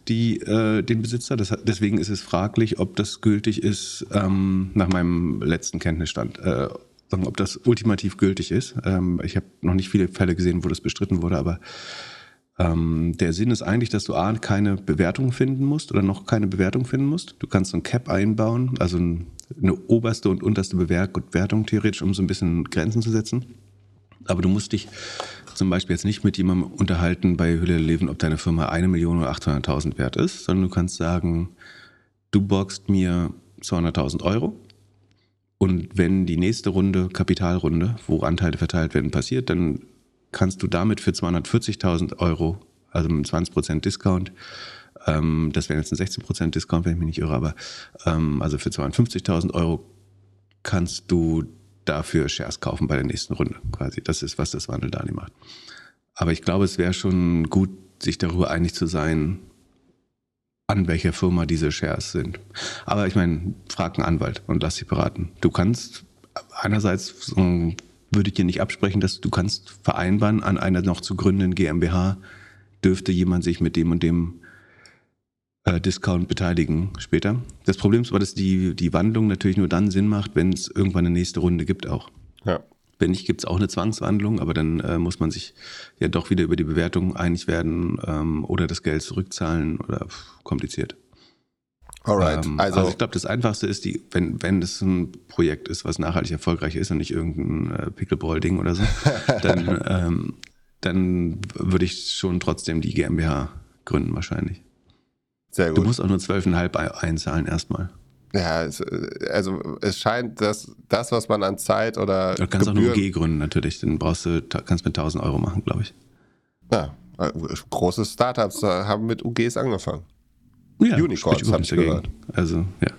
die äh, den Besitzer. Das, deswegen ist es fraglich, ob das gültig ist, ähm, nach meinem letzten Kenntnisstand, äh, ob das ultimativ gültig ist. Ähm, ich habe noch nicht viele Fälle gesehen, wo das bestritten wurde, aber ähm, der Sinn ist eigentlich, dass du A, keine Bewertung finden musst oder noch keine Bewertung finden musst. Du kannst so ein Cap einbauen, also ein, eine oberste und unterste Bewer- Bewertung theoretisch, um so ein bisschen Grenzen zu setzen. Aber du musst dich zum Beispiel jetzt nicht mit jemandem unterhalten bei Hülle Leben, ob deine Firma eine Million oder 800.000 wert ist, sondern du kannst sagen, du borgst mir 200.000 Euro. Und wenn die nächste Runde, Kapitalrunde, wo Anteile verteilt werden, passiert, dann kannst du damit für 240.000 Euro, also mit 20% Discount, ähm, das wäre jetzt ein 16% Discount, wenn ich mich nicht irre, aber ähm, also für 250.000 Euro kannst du dafür Shares kaufen bei der nächsten Runde quasi. Das ist, was das Wandeldarlehen macht. Aber ich glaube, es wäre schon gut, sich darüber einig zu sein, an welcher Firma diese Shares sind. Aber ich meine, frag einen Anwalt und lass dich beraten. Du kannst einerseits so, würde ich dir nicht absprechen, dass du kannst vereinbaren, an einer noch zu gründenden GmbH dürfte jemand sich mit dem und dem äh, Discount beteiligen später. Das Problem ist aber, dass die, die Wandlung natürlich nur dann Sinn macht, wenn es irgendwann eine nächste Runde gibt auch. Ja. Wenn nicht, gibt es auch eine Zwangswandlung, aber dann äh, muss man sich ja doch wieder über die Bewertung einig werden ähm, oder das Geld zurückzahlen oder pff, kompliziert. Alright. Ähm, also, also ich glaube, das Einfachste ist, die, wenn, wenn das ein Projekt ist, was nachhaltig erfolgreich ist und nicht irgendein äh, Pickleball-Ding oder so, [laughs] dann, ähm, dann würde ich schon trotzdem die GmbH gründen wahrscheinlich. Sehr Du gut. musst auch nur 12,5 ein- einzahlen erstmal. Ja, es, also es scheint, dass das, was man an Zeit oder Du kannst auch eine Gebühren, UG gründen natürlich, dann brauchst du, kannst mit 1000 Euro machen, glaube ich. ja, äh, große Startups äh, haben mit UGs angefangen. Ja, Unicorns, spricht überhaupt hab nichts ich gehört. Also, ja.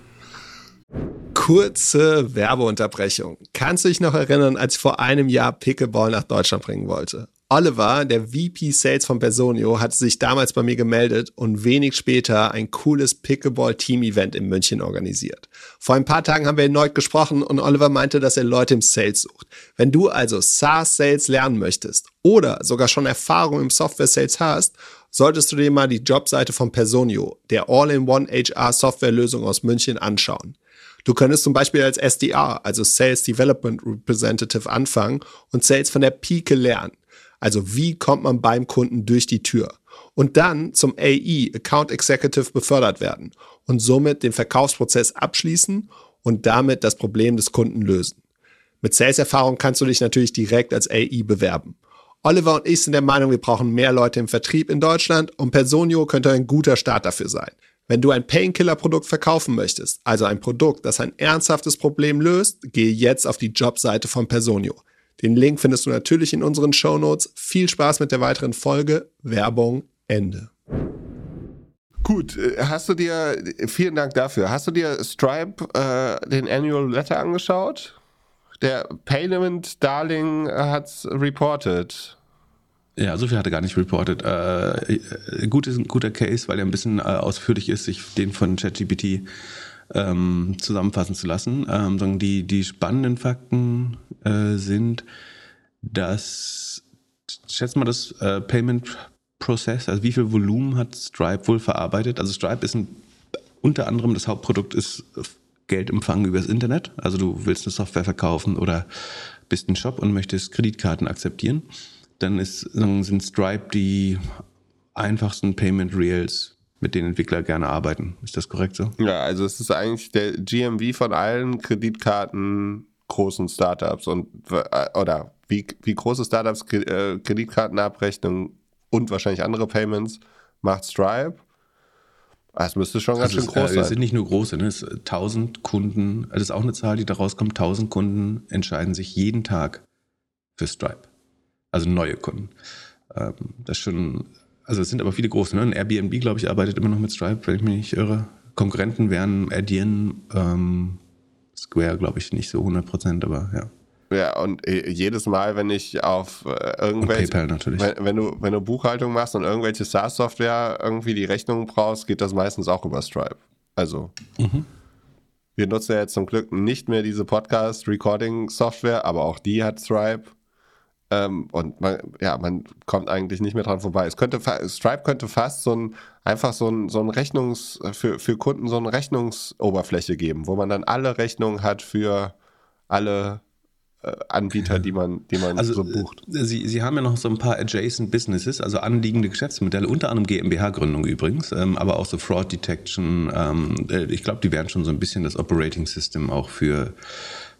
Kurze Werbeunterbrechung. Kannst du dich noch erinnern, als ich vor einem Jahr Pickleball nach Deutschland bringen wollte? Oliver, der VP Sales von Personio, hatte sich damals bei mir gemeldet und wenig später ein cooles Pickleball-Team-Event in München organisiert. Vor ein paar Tagen haben wir erneut gesprochen und Oliver meinte, dass er Leute im Sales sucht. Wenn du also SaaS-Sales lernen möchtest oder sogar schon Erfahrung im Software-Sales hast, solltest du dir mal die Jobseite von Personio, der All-in-One HR-Software-Lösung aus München, anschauen. Du könntest zum Beispiel als SDR, also Sales Development Representative, anfangen und Sales von der Pike lernen. Also wie kommt man beim Kunden durch die Tür? Und dann zum AE, Account Executive, befördert werden und somit den Verkaufsprozess abschließen und damit das Problem des Kunden lösen. Mit Sales-Erfahrung kannst du dich natürlich direkt als AI bewerben. Oliver und ich sind der Meinung, wir brauchen mehr Leute im Vertrieb in Deutschland und Personio könnte ein guter Start dafür sein. Wenn du ein Painkiller-Produkt verkaufen möchtest, also ein Produkt, das ein ernsthaftes Problem löst, gehe jetzt auf die Jobseite von Personio. Den Link findest du natürlich in unseren Show Notes. Viel Spaß mit der weiteren Folge. Werbung Ende. Gut, äh, hast du dir, vielen Dank dafür, hast du dir Stripe, äh, den Annual Letter angeschaut? Der Payment Darling hat's reported. Ja, so viel hat er gar nicht reported. Äh, äh, gut ist ein guter Case, weil er ein bisschen äh, ausführlich ist, sich den von ChatGPT ähm, zusammenfassen zu lassen. Ähm, die, die spannenden Fakten äh, sind, dass, schätzt mal das äh, Payment Process, also wie viel Volumen hat Stripe wohl verarbeitet? Also Stripe ist ein, unter anderem das Hauptprodukt ist Geldempfang übers Internet. Also du willst eine Software verkaufen oder bist ein Shop und möchtest Kreditkarten akzeptieren dann ist, sind Stripe die einfachsten Payment Rails, mit denen Entwickler gerne arbeiten. Ist das korrekt so? Ja, also es ist eigentlich der GMV von allen Kreditkarten großen Startups und äh, oder wie, wie große Startups äh, Kreditkartenabrechnung und wahrscheinlich andere Payments macht Stripe. Das müsste schon ganz also schön groß es, sein. Es sind nicht nur große, ne? es 1000 Kunden, das ist auch eine Zahl, die da rauskommt. 1000 Kunden entscheiden sich jeden Tag für Stripe also neue Kunden. Ähm, das schon, also es sind aber viele große. Ne? Ein Airbnb, glaube ich, arbeitet immer noch mit Stripe, wenn ich mich nicht irre. Konkurrenten wären Adyen, ähm, Square, glaube ich, nicht so 100 Prozent, aber ja. Ja, und äh, jedes Mal, wenn ich auf äh, irgendwelche. Und PayPal natürlich. Wenn, wenn, du, wenn du Buchhaltung machst und irgendwelche SaaS-Software irgendwie die Rechnung brauchst, geht das meistens auch über Stripe. Also. Mhm. Wir nutzen ja jetzt zum Glück nicht mehr diese Podcast-Recording-Software, aber auch die hat Stripe. Ähm, und man, ja, man kommt eigentlich nicht mehr dran vorbei. Es könnte, Stripe könnte fast so ein, einfach so ein, so ein Rechnungs, für, für Kunden so eine Rechnungsoberfläche geben, wo man dann alle Rechnungen hat für alle äh, Anbieter, die man, die man also, so bucht. Äh, Sie, Sie haben ja noch so ein paar adjacent Businesses, also anliegende Geschäftsmodelle, unter anderem GmbH-Gründung übrigens, ähm, aber auch so Fraud Detection. Ähm, äh, ich glaube, die werden schon so ein bisschen das Operating System auch für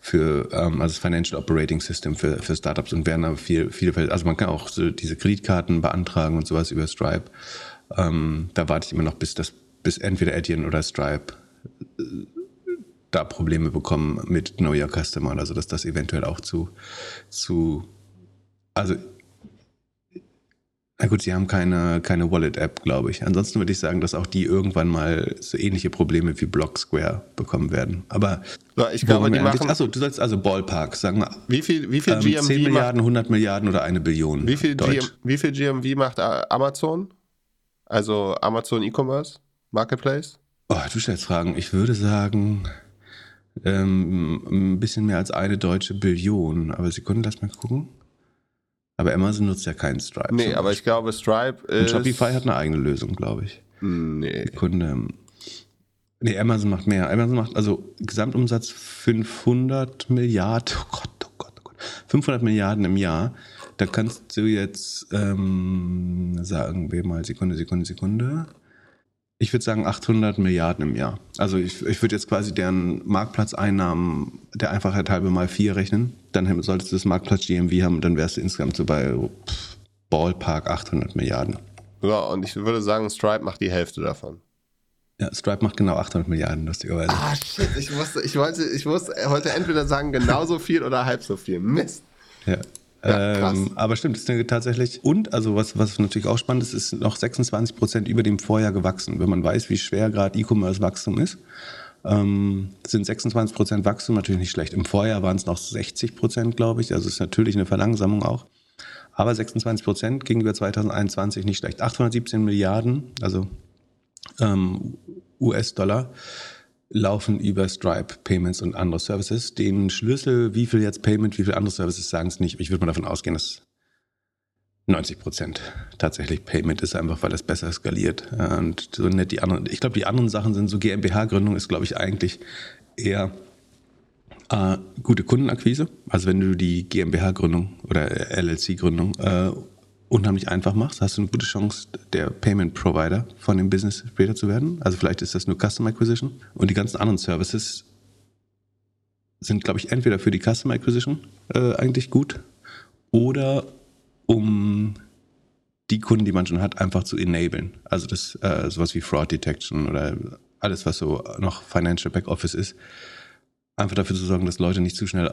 für ähm, also das Financial Operating System für, für Startups und werden aber viel, viele Fälle, also man kann auch so diese Kreditkarten beantragen und sowas über Stripe. Ähm, da warte ich immer noch, bis das, bis entweder Adyen oder Stripe äh, da Probleme bekommen mit Know Your Customer, also dass das eventuell auch zu, zu also na gut, sie haben keine, keine Wallet-App, glaube ich. Ansonsten würde ich sagen, dass auch die irgendwann mal so ähnliche Probleme wie Block Square bekommen werden. Aber ja, ich glaube, die machen. Achso, du sagst also Ballpark, sagen wir. Wie viel, wie viel ähm, GMV 10 Milliarden, 100 Milliarden oder eine Billion? Wie viel, GM, wie viel GMV macht Amazon? Also Amazon E-Commerce Marketplace? Oh, du stellst Fragen. Ich würde sagen, ähm, ein bisschen mehr als eine deutsche Billion. Aber Sekunden, lass mal gucken. Aber Amazon nutzt ja keinen Stripe. Nee, aber ich glaube, Stripe ist. Und Shopify hat eine eigene Lösung, glaube ich. Nee. Kunde. Nee, Amazon macht mehr. Amazon macht also Gesamtumsatz 500 Milliarden. Oh Gott, oh Gott, oh Gott. 500 Milliarden im Jahr. Da kannst du jetzt ähm, sagen wir mal Sekunde, Sekunde, Sekunde. Ich würde sagen 800 Milliarden im Jahr. Also ich, ich würde jetzt quasi deren Marktplatzeinnahmen der Einfachheit halber mal vier rechnen. Dann solltest du das Marktplatz GMV haben und dann wärst du insgesamt so bei pff, Ballpark 800 Milliarden. Ja, und ich würde sagen, Stripe macht die Hälfte davon. Ja, Stripe macht genau 800 Milliarden, lustigerweise. Ah, shit, ich wusste, ich wollte, ich wusste heute entweder sagen genauso viel oder halb so viel. Mist. Ja. Ja, ähm, aber stimmt, ist tatsächlich. Und, also was, was natürlich auch spannend ist, ist noch 26 Prozent über dem Vorjahr gewachsen. Wenn man weiß, wie schwer gerade E-Commerce-Wachstum ist, ähm, sind 26 Prozent Wachstum natürlich nicht schlecht. Im Vorjahr waren es noch 60 Prozent, glaube ich. Also ist natürlich eine Verlangsamung auch. Aber 26 Prozent gegenüber 2021 nicht schlecht. 817 Milliarden, also ähm, US-Dollar laufen über Stripe Payments und andere Services. Den Schlüssel, wie viel jetzt Payment, wie viel andere Services, sagen es nicht. Ich würde mal davon ausgehen, dass 90 Prozent tatsächlich Payment ist, einfach weil es besser skaliert. Und so nett die anderen, ich glaube, die anderen Sachen sind so GmbH-Gründung ist, glaube ich, eigentlich eher äh, gute Kundenakquise. Also wenn du die GmbH-Gründung oder LLC-Gründung äh, unheimlich einfach machst, hast du eine gute Chance, der Payment Provider von dem Business später zu werden. Also vielleicht ist das nur Custom Acquisition und die ganzen anderen Services sind, glaube ich, entweder für die Customer Acquisition äh, eigentlich gut oder um die Kunden, die man schon hat, einfach zu enablen. Also das äh, sowas wie Fraud Detection oder alles, was so noch Financial Backoffice ist, einfach dafür zu sorgen, dass Leute nicht zu schnell,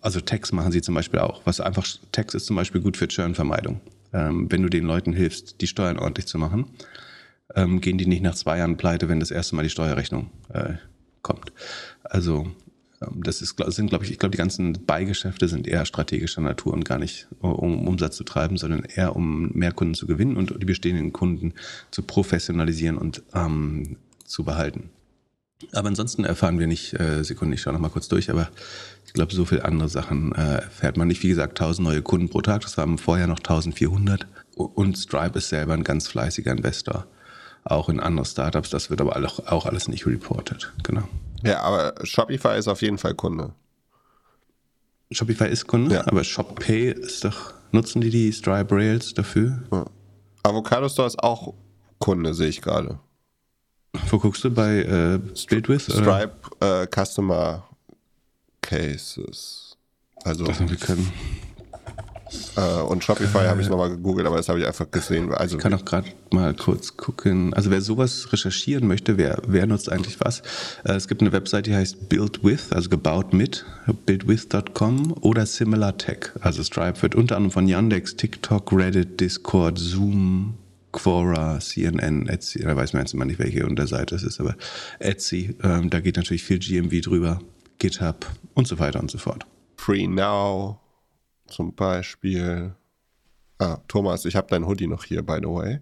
also Tax machen sie zum Beispiel auch. Was einfach Tax ist zum Beispiel gut für Churnvermeidung. Ähm, wenn du den Leuten hilfst, die Steuern ordentlich zu machen, ähm, gehen die nicht nach zwei Jahren pleite, wenn das erste Mal die Steuerrechnung äh, kommt. Also das ist, sind, glaube ich, ich glaube, die ganzen Beigeschäfte sind eher strategischer Natur und gar nicht, um Umsatz zu treiben, sondern eher um mehr Kunden zu gewinnen und die bestehenden Kunden zu professionalisieren und ähm, zu behalten. Aber ansonsten erfahren wir nicht, äh, Sekunden, ich schaue nochmal kurz durch, aber ich glaube, so viele andere Sachen äh, erfährt man nicht. Wie gesagt, 1000 neue Kunden pro Tag, das waren vorher noch 1400. Und Stripe ist selber ein ganz fleißiger Investor, auch in andere Startups. Das wird aber auch alles nicht reported, genau. Ja, aber Shopify ist auf jeden Fall Kunde. Shopify ist Kunde, ja. aber ShopPay ist doch, nutzen die die Stripe Rails dafür? Ja. Avocado Store ist auch Kunde, sehe ich gerade. Wo guckst du bei äh, Buildwith? Stripe äh, Customer Cases. Also. Das wir können. Äh, und Shopify habe ich nochmal gegoogelt, aber das habe ich einfach gesehen. Also ich kann auch gerade mal kurz gucken. Also wer sowas recherchieren möchte, wer, wer nutzt eigentlich was? Äh, es gibt eine Website, die heißt BuildWith, also gebaut mit, buildwith.com oder Similar Tech. Also Stripe wird unter anderem von Yandex, TikTok, Reddit, Discord, Zoom, Quora, CNN, Etsy, da weiß man jetzt immer nicht, welche Unterseite es ist, aber Etsy, ähm, da geht natürlich viel GMV drüber, GitHub und so weiter und so fort. Free Now zum Beispiel. Ah, Thomas, ich habe dein Hoodie noch hier, by the way.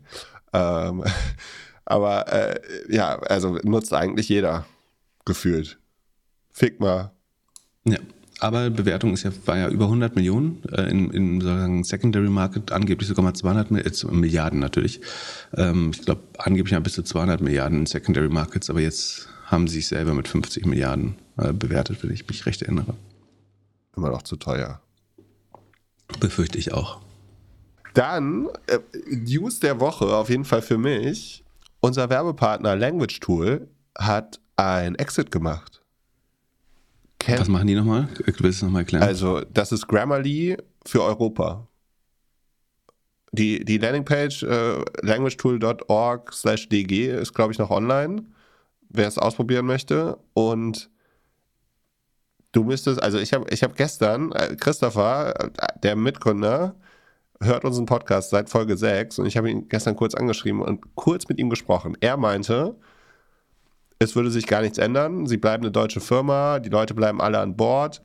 Ähm, [laughs] aber äh, ja, also nutzt eigentlich jeder gefühlt. Figma. Ja. Aber Bewertung ist ja, war ja über 100 Millionen, äh, in, in sozusagen Secondary Market angeblich sogar mal 200 jetzt Milliarden natürlich. Ähm, ich glaube, angeblich ja bis zu 200 Milliarden in Secondary Markets, aber jetzt haben sie sich selber mit 50 Milliarden äh, bewertet, wenn ich mich recht erinnere. Immer noch zu teuer. Befürchte ich auch. Dann äh, News der Woche, auf jeden Fall für mich. Unser Werbepartner Language Tool hat ein Exit gemacht. Ken Was machen die nochmal? Willst du es nochmal erklären? Also, das ist Grammarly für Europa. Die, die Landingpage äh, languagetool.org slash dg ist, glaube ich, noch online, wer es ausprobieren möchte. Und du müsstest, also ich habe ich hab gestern, äh, Christopher, äh, der Mitgründer, hört unseren Podcast seit Folge 6 und ich habe ihn gestern kurz angeschrieben und kurz mit ihm gesprochen. Er meinte, es würde sich gar nichts ändern. Sie bleiben eine deutsche Firma, die Leute bleiben alle an Bord.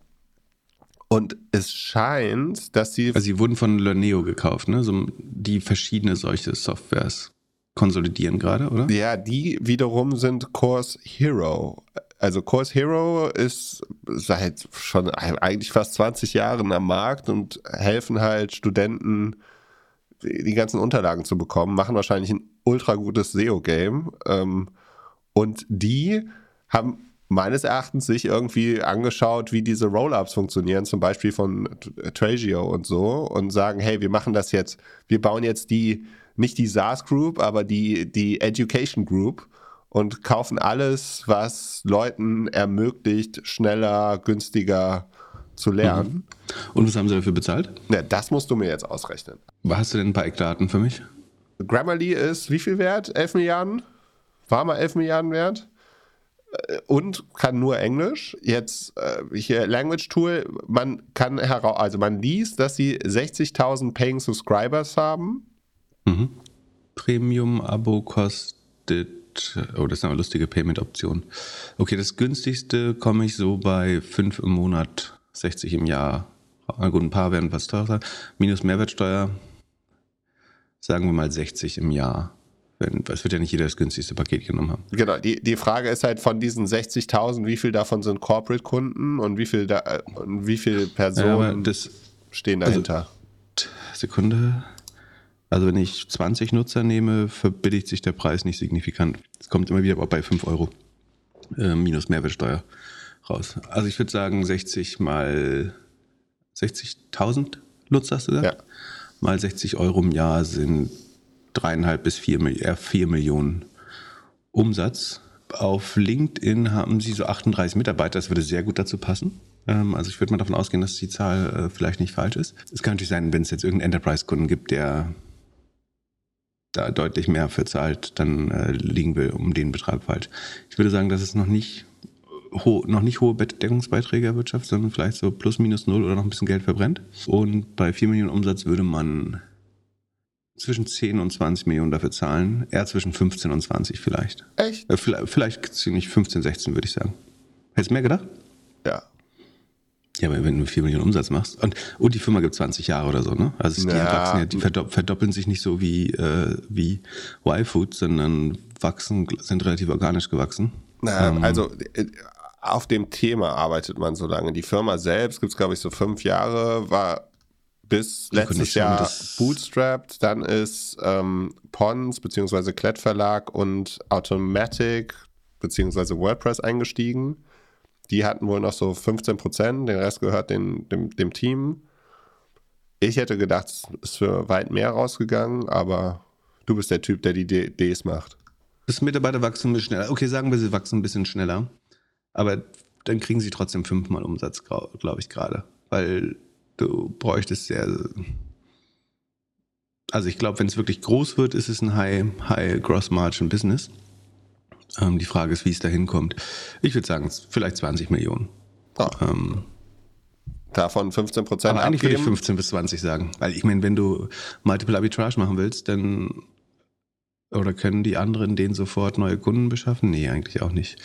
Und es scheint, dass sie. Also sie wurden von Learneo gekauft, ne? So, die verschiedene solche Softwares konsolidieren gerade, oder? Ja, die wiederum sind Course Hero. Also Course Hero ist seit schon eigentlich fast 20 Jahren am Markt und helfen halt Studenten, die ganzen Unterlagen zu bekommen, machen wahrscheinlich ein ultra gutes SEO-Game. Ähm, und die haben meines Erachtens sich irgendwie angeschaut, wie diese Roll-ups funktionieren, zum Beispiel von Tragio und so, und sagen, hey, wir machen das jetzt, wir bauen jetzt die, nicht die SaaS Group, aber die, die Education Group und kaufen alles, was Leuten ermöglicht, schneller, günstiger zu lernen. Mhm. Und was haben sie dafür bezahlt? Ja, das musst du mir jetzt ausrechnen. Hast du denn ein paar Eckdaten für mich? Grammarly ist wie viel wert? 11 Milliarden? war mal 11 Milliarden wert äh, und kann nur Englisch. Jetzt äh, hier Language Tool, man kann heraus, also man liest, dass sie 60.000 Paying Subscribers haben. Mhm. Premium-Abo kostet, oh, das ist eine lustige Payment-Option. Okay, das günstigste komme ich so bei 5 im Monat, 60 im Jahr. Gut, ein paar werden was teurer. Minus Mehrwertsteuer, sagen wir mal 60 im Jahr. Es wird ja nicht jeder das günstigste Paket genommen haben. Genau, die, die Frage ist halt von diesen 60.000, wie viel davon sind Corporate-Kunden und wie viel, da, und wie viele Personen ja, das, stehen also dahinter? Also, Sekunde. Also wenn ich 20 Nutzer nehme, verbilligt sich der Preis nicht signifikant. Es kommt immer wieder bei 5 Euro äh, minus Mehrwertsteuer raus. Also ich würde sagen 60 mal 60.000 Nutzer, hast du gesagt? Ja. Mal 60 Euro im Jahr sind dreieinhalb bis vier, äh, vier Millionen Umsatz. Auf LinkedIn haben sie so 38 Mitarbeiter, das würde sehr gut dazu passen. Ähm, also ich würde mal davon ausgehen, dass die Zahl äh, vielleicht nicht falsch ist. Es kann natürlich sein, wenn es jetzt irgendeinen Enterprise-Kunden gibt, der da deutlich mehr für zahlt, dann äh, liegen wir um den Betrag falsch. Ich würde sagen, dass es noch nicht ho noch nicht hohe Deckungsbeiträge erwirtschaftet, sondern vielleicht so plus minus null oder noch ein bisschen Geld verbrennt. Und bei 4 Millionen Umsatz würde man zwischen 10 und 20 Millionen dafür zahlen. Eher zwischen 15 und 20 vielleicht. Echt? Äh, vielleicht, vielleicht ziemlich 15, 16 würde ich sagen. Hättest du mehr gedacht? Ja. Ja, aber wenn du 4 Millionen Umsatz machst und, und die Firma gibt 20 Jahre oder so, ne? Also die Ja. wachsen ja, die verdopp verdoppeln sich nicht so wie, äh, wie Y-Food, sondern wachsen, sind relativ organisch gewachsen. Na, Ähm, Also äh, auf dem Thema arbeitet man so lange. Die Firma selbst gibt es, glaube ich, so fünf Jahre, war bis letztes Jahr bootstrapped. Dann ist ähm, Pons bzw. Klett Verlag und Automatic bzw. WordPress eingestiegen. Die hatten wohl noch so 15 Prozent, den Rest gehört den, dem, dem Team. Ich hätte gedacht, es ist für weit mehr rausgegangen, aber du bist der Typ, der die Ds macht. Das Mitarbeiterwachstum ist schneller. Okay, sagen wir, sie wachsen ein bisschen schneller. Aber dann kriegen sie trotzdem fünfmal Umsatz, glaube ich, gerade. Weil du bräuchtest ja. Also ich glaube, wenn es wirklich groß wird, ist es ein High, High Gross Margin Business. Ähm, die Frage ist, wie es da hinkommt. Ich würde sagen, vielleicht 20 Millionen. Ah, Ähm, davon 15 Prozent aber eigentlich würde ich abgeben. 15 bis 20 sagen. Weil ich meine, wenn du Multiple Arbitrage machen willst, dann oder können die anderen denen sofort neue Kunden beschaffen? Nee, eigentlich auch nicht.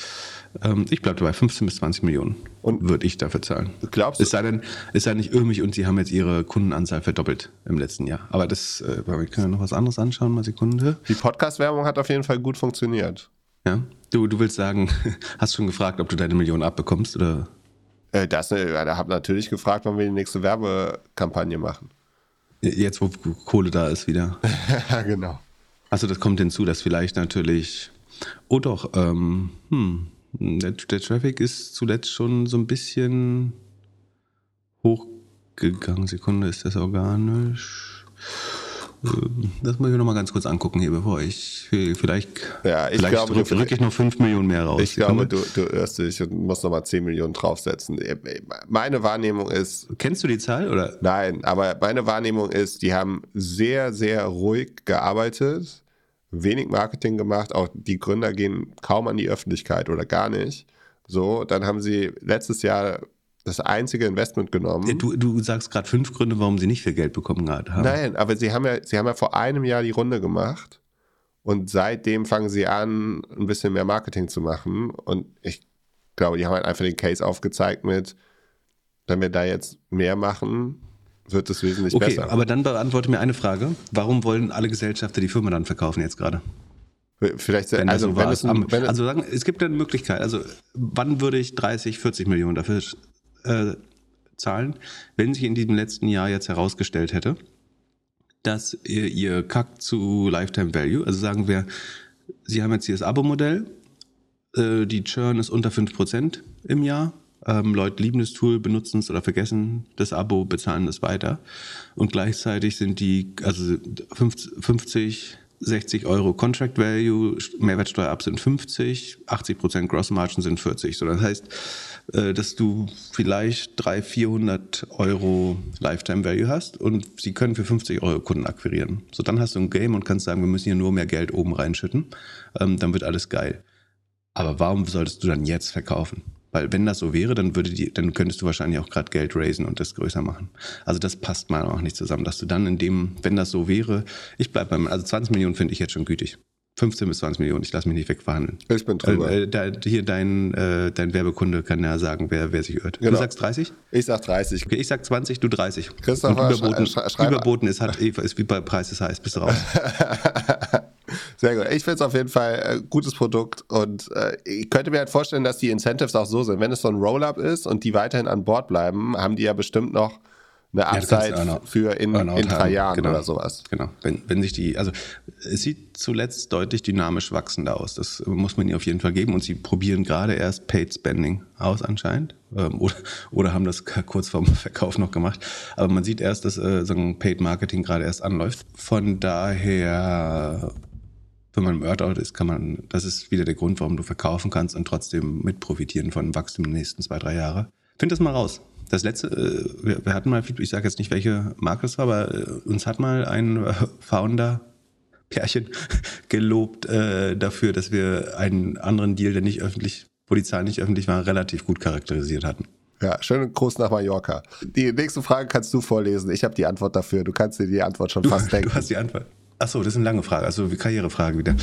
Ähm, ich bleibe dabei, 15 bis 20 Millionen Und- würde ich dafür zahlen. Glaubst du, Es sei denn, es sei nicht irrmig und sie haben jetzt ihre Kundenanzahl verdoppelt im letzten Jahr. Aber das, äh, wir können ja noch was anderes anschauen, mal Sekunde. Die Podcast-Werbung hat auf jeden Fall gut funktioniert. Ja? Du, du willst sagen, [laughs] hast schon gefragt, ob du deine Million abbekommst oder? Äh, Das, äh, ich habe natürlich gefragt, wann wir die nächste Werbekampagne machen. Jetzt, wo Kohle da ist wieder. ja, [laughs] genau. Also das kommt hinzu, dass vielleicht natürlich. Oh doch, ähm, hm, der, der Traffic ist zuletzt schon so ein bisschen hochgegangen. Sekunde, ist das organisch? Ähm, Das muss ich mir noch mal ganz kurz angucken hier, bevor ich vielleicht, Ja, ich vielleicht glaube, drück, du- drück ich noch 5 Millionen mehr raus. Ich glaube, du, du irrst dich und musst nochmal 10 Millionen draufsetzen. Äh, Meine Wahrnehmung ist, Kennst du die Zahl oder? nein, aber meine Wahrnehmung ist, die haben sehr, sehr ruhig gearbeitet, wenig Marketing gemacht, auch die Gründer gehen kaum an die Öffentlichkeit oder gar nicht. So, dann haben sie letztes Jahr das einzige Investment genommen. Du, du sagst gerade fünf Gründe, warum sie nicht viel Geld bekommen haben. Nein, aber sie haben ja, sie haben ja vor einem Jahr die Runde gemacht und seitdem fangen sie an, ein bisschen mehr Marketing zu machen. Und ich glaube, die haben halt einfach den Case aufgezeigt mit, wenn wir da jetzt mehr machen, wird es wesentlich Okay, besser. aber dann beantworte mir eine Frage. Warum wollen alle Gesellschafter die Firma dann verkaufen jetzt gerade? Vielleicht, Wenn also, so wenn es, wenn, also sagen, es gibt eine Möglichkeit. Also wann würde ich 30, 40 Millionen dafür zahlen, wenn sich in diesem letzten Jahr jetzt herausgestellt hätte, dass ihr, ihr Kack zu Lifetime Value, also sagen wir, Sie haben jetzt hier das Abo-Modell, äh, die Churn ist unter 5% im Jahr. Ähm, Leute lieben das Tool, benutzen es oder vergessen das Abo, bezahlen es weiter. Und gleichzeitig sind die, also 50, 50 60 Euro Contract Value, Mehrwertsteuer ab sind 50, 80 Prozent Gross Margin sind 40. So, das heißt, äh, dass du vielleicht 300, 400 Euro Lifetime Value hast und sie können für 50 Euro Kunden akquirieren. So, dann hast du ein Game und kannst sagen, wir müssen hier nur mehr Geld oben reinschütten. Ähm, dann wird alles geil. Aber warum solltest du dann jetzt verkaufen? Weil wenn das so wäre, dann würde die, dann könntest du wahrscheinlich auch gerade Geld raisen und das größer machen. Also das passt mal auch nicht zusammen, dass du dann in dem, wenn das so wäre, ich bleib beim, also 20 Millionen finde ich jetzt schon gütig. 15 bis 20 Millionen, ich lasse mich nicht wegverhandeln. ich bin drüber. Äh, äh, da, hier dein, äh, dein Werbekunde kann ja sagen, wer, wer sich irrt. Genau. Du sagst 30? ich sag 30. Okay, ich sag 20, du 30. Christopher, Und überboten, schrei- schrei- überboten ist, hat, ist wie bei Preis des Heiß, bist du raus. [laughs] Sehr gut. Ich finde es auf jeden Fall ein gutes Produkt und äh, ich könnte mir halt vorstellen, dass die Incentives auch so sind. Wenn es so ein Roll-Up ist und die weiterhin an Bord bleiben, haben die ja bestimmt noch eine Upside Earnout- für in, in drei haben, Jahren genau. oder sowas. Genau. Wenn, wenn sich die, also es sieht zuletzt deutlich dynamisch wachsender aus. Das muss man ihnen auf jeden Fall geben. Und sie probieren gerade erst Paid Spending aus anscheinend. Ähm, oder, oder haben das kurz vorm [laughs] Verkauf noch gemacht. Aber man sieht erst, dass äh, so ein Paid Marketing gerade erst anläuft. Von daher, wenn man im Earnout ist, kann man, das ist wieder der Grund, warum du verkaufen kannst und trotzdem mit profitieren von dem Wachstum in den nächsten zwei, drei Jahre. Find das mal raus. Das letzte, äh, wir, hatten mal, ich sage jetzt nicht, welche Marke es war, aber äh, uns hat mal ein äh, Founder Pärchen [laughs] gelobt äh, dafür, dass wir einen anderen Deal, der nicht öffentlich, wo die Zahlen nicht öffentlich waren, relativ gut charakterisiert hatten. Ja, schönen Gruß nach Mallorca. Die nächste Frage kannst du vorlesen. Ich habe die Antwort dafür. Du kannst dir die Antwort schon Du, fast [laughs] denken. du hast die Antwort. Achso, das ist eine lange Frage, also Karrierefrage wieder.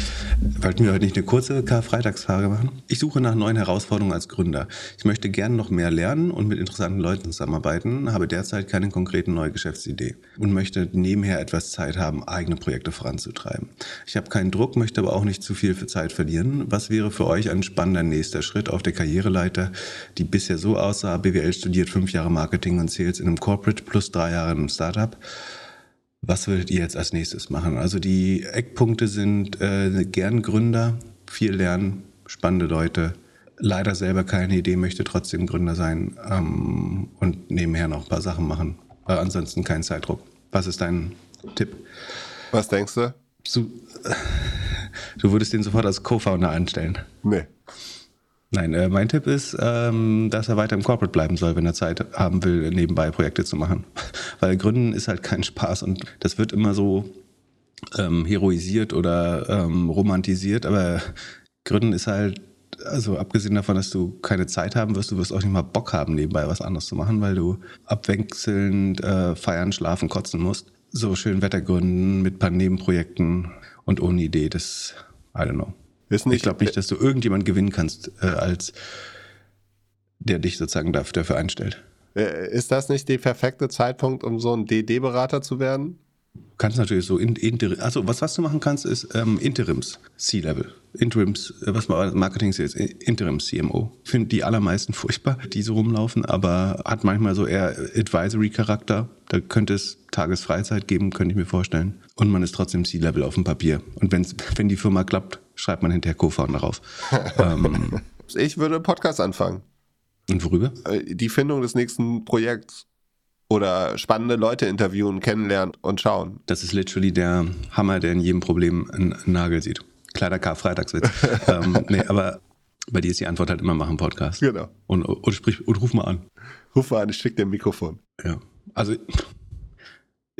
Wollten wir heute nicht eine kurze Karfreitagsfrage machen? Ich suche nach neuen Herausforderungen als Gründer. Ich möchte gerne noch mehr lernen und mit interessanten Leuten zusammenarbeiten, habe derzeit keine konkreten neue Geschäftsidee und möchte nebenher etwas Zeit haben, eigene Projekte voranzutreiben. Ich habe keinen Druck, möchte aber auch nicht zu viel für Zeit verlieren. Was wäre für euch ein spannender nächster Schritt auf der Karriereleiter, die bisher so aussah, BWL studiert, fünf Jahre Marketing und Sales in einem Corporate plus drei Jahre in einem Startup? Was würdet ihr jetzt als nächstes machen? Also die Eckpunkte sind äh, gern Gründer, viel lernen, spannende Leute. Leider selber keine Idee, möchte trotzdem Gründer sein ähm, und nebenher noch ein paar Sachen machen. Äh, ansonsten kein Zeitdruck. Was ist dein Tipp? Was denkst du? Du, du würdest den sofort als Co-Founder anstellen. Nee. Nein, äh, mein Tipp ist, ähm, dass er weiter im Corporate bleiben soll, wenn er Zeit haben will, nebenbei Projekte zu machen. [laughs] Weil Gründen ist halt kein Spaß und das wird immer so ähm, heroisiert oder ähm, romantisiert, aber Gründen ist halt, also abgesehen davon, dass du keine Zeit haben wirst, du wirst auch nicht mal Bock haben, nebenbei was anderes zu machen, weil du abwechselnd äh, feiern, schlafen, kotzen musst. So schön Wettergründen mit paar Nebenprojekten und ohne Idee, das, I don't know. Nicht, Ich glaube nicht, dass du irgendjemand gewinnen kannst, äh, als der dich sozusagen dafür, dafür einstellt. äh, ist das nicht der perfekte Zeitpunkt, um so ein DD-Berater zu werden? Du kannst natürlich so in, Inter also was, was du machen kannst, ist ähm, Interims C-Level. Interims, äh, was man Marketing ist, Interims CMO. Ich finde die allermeisten [laughs] furchtbar, die so rumlaufen, aber hat manchmal so eher Advisory-Charakter. Da könnte es Tagesfreizeit geben, könnte ich mir vorstellen. Und man ist trotzdem C-Level auf dem Papier. Und wenn's, [laughs] wenn die Firma klappt, schreibt man hinterher Co-Founder rauf. [laughs] ähm, Ich würde einen Podcast anfangen. und worüber? Äh, Die Findung des nächsten Projekts. Oder spannende Leute interviewen, kennenlernen und schauen. Das ist literally der Hammer, der in jedem Problem einen Nagel sieht. Kleiner Karfreitagswitz. [laughs] ähm, nee, aber bei dir ist die Antwort halt immer, mach einen Podcast. Genau. Und, und, sprich, und ruf mal an. Ruf mal an, ich schick dir ein Mikrofon. Ja. Also,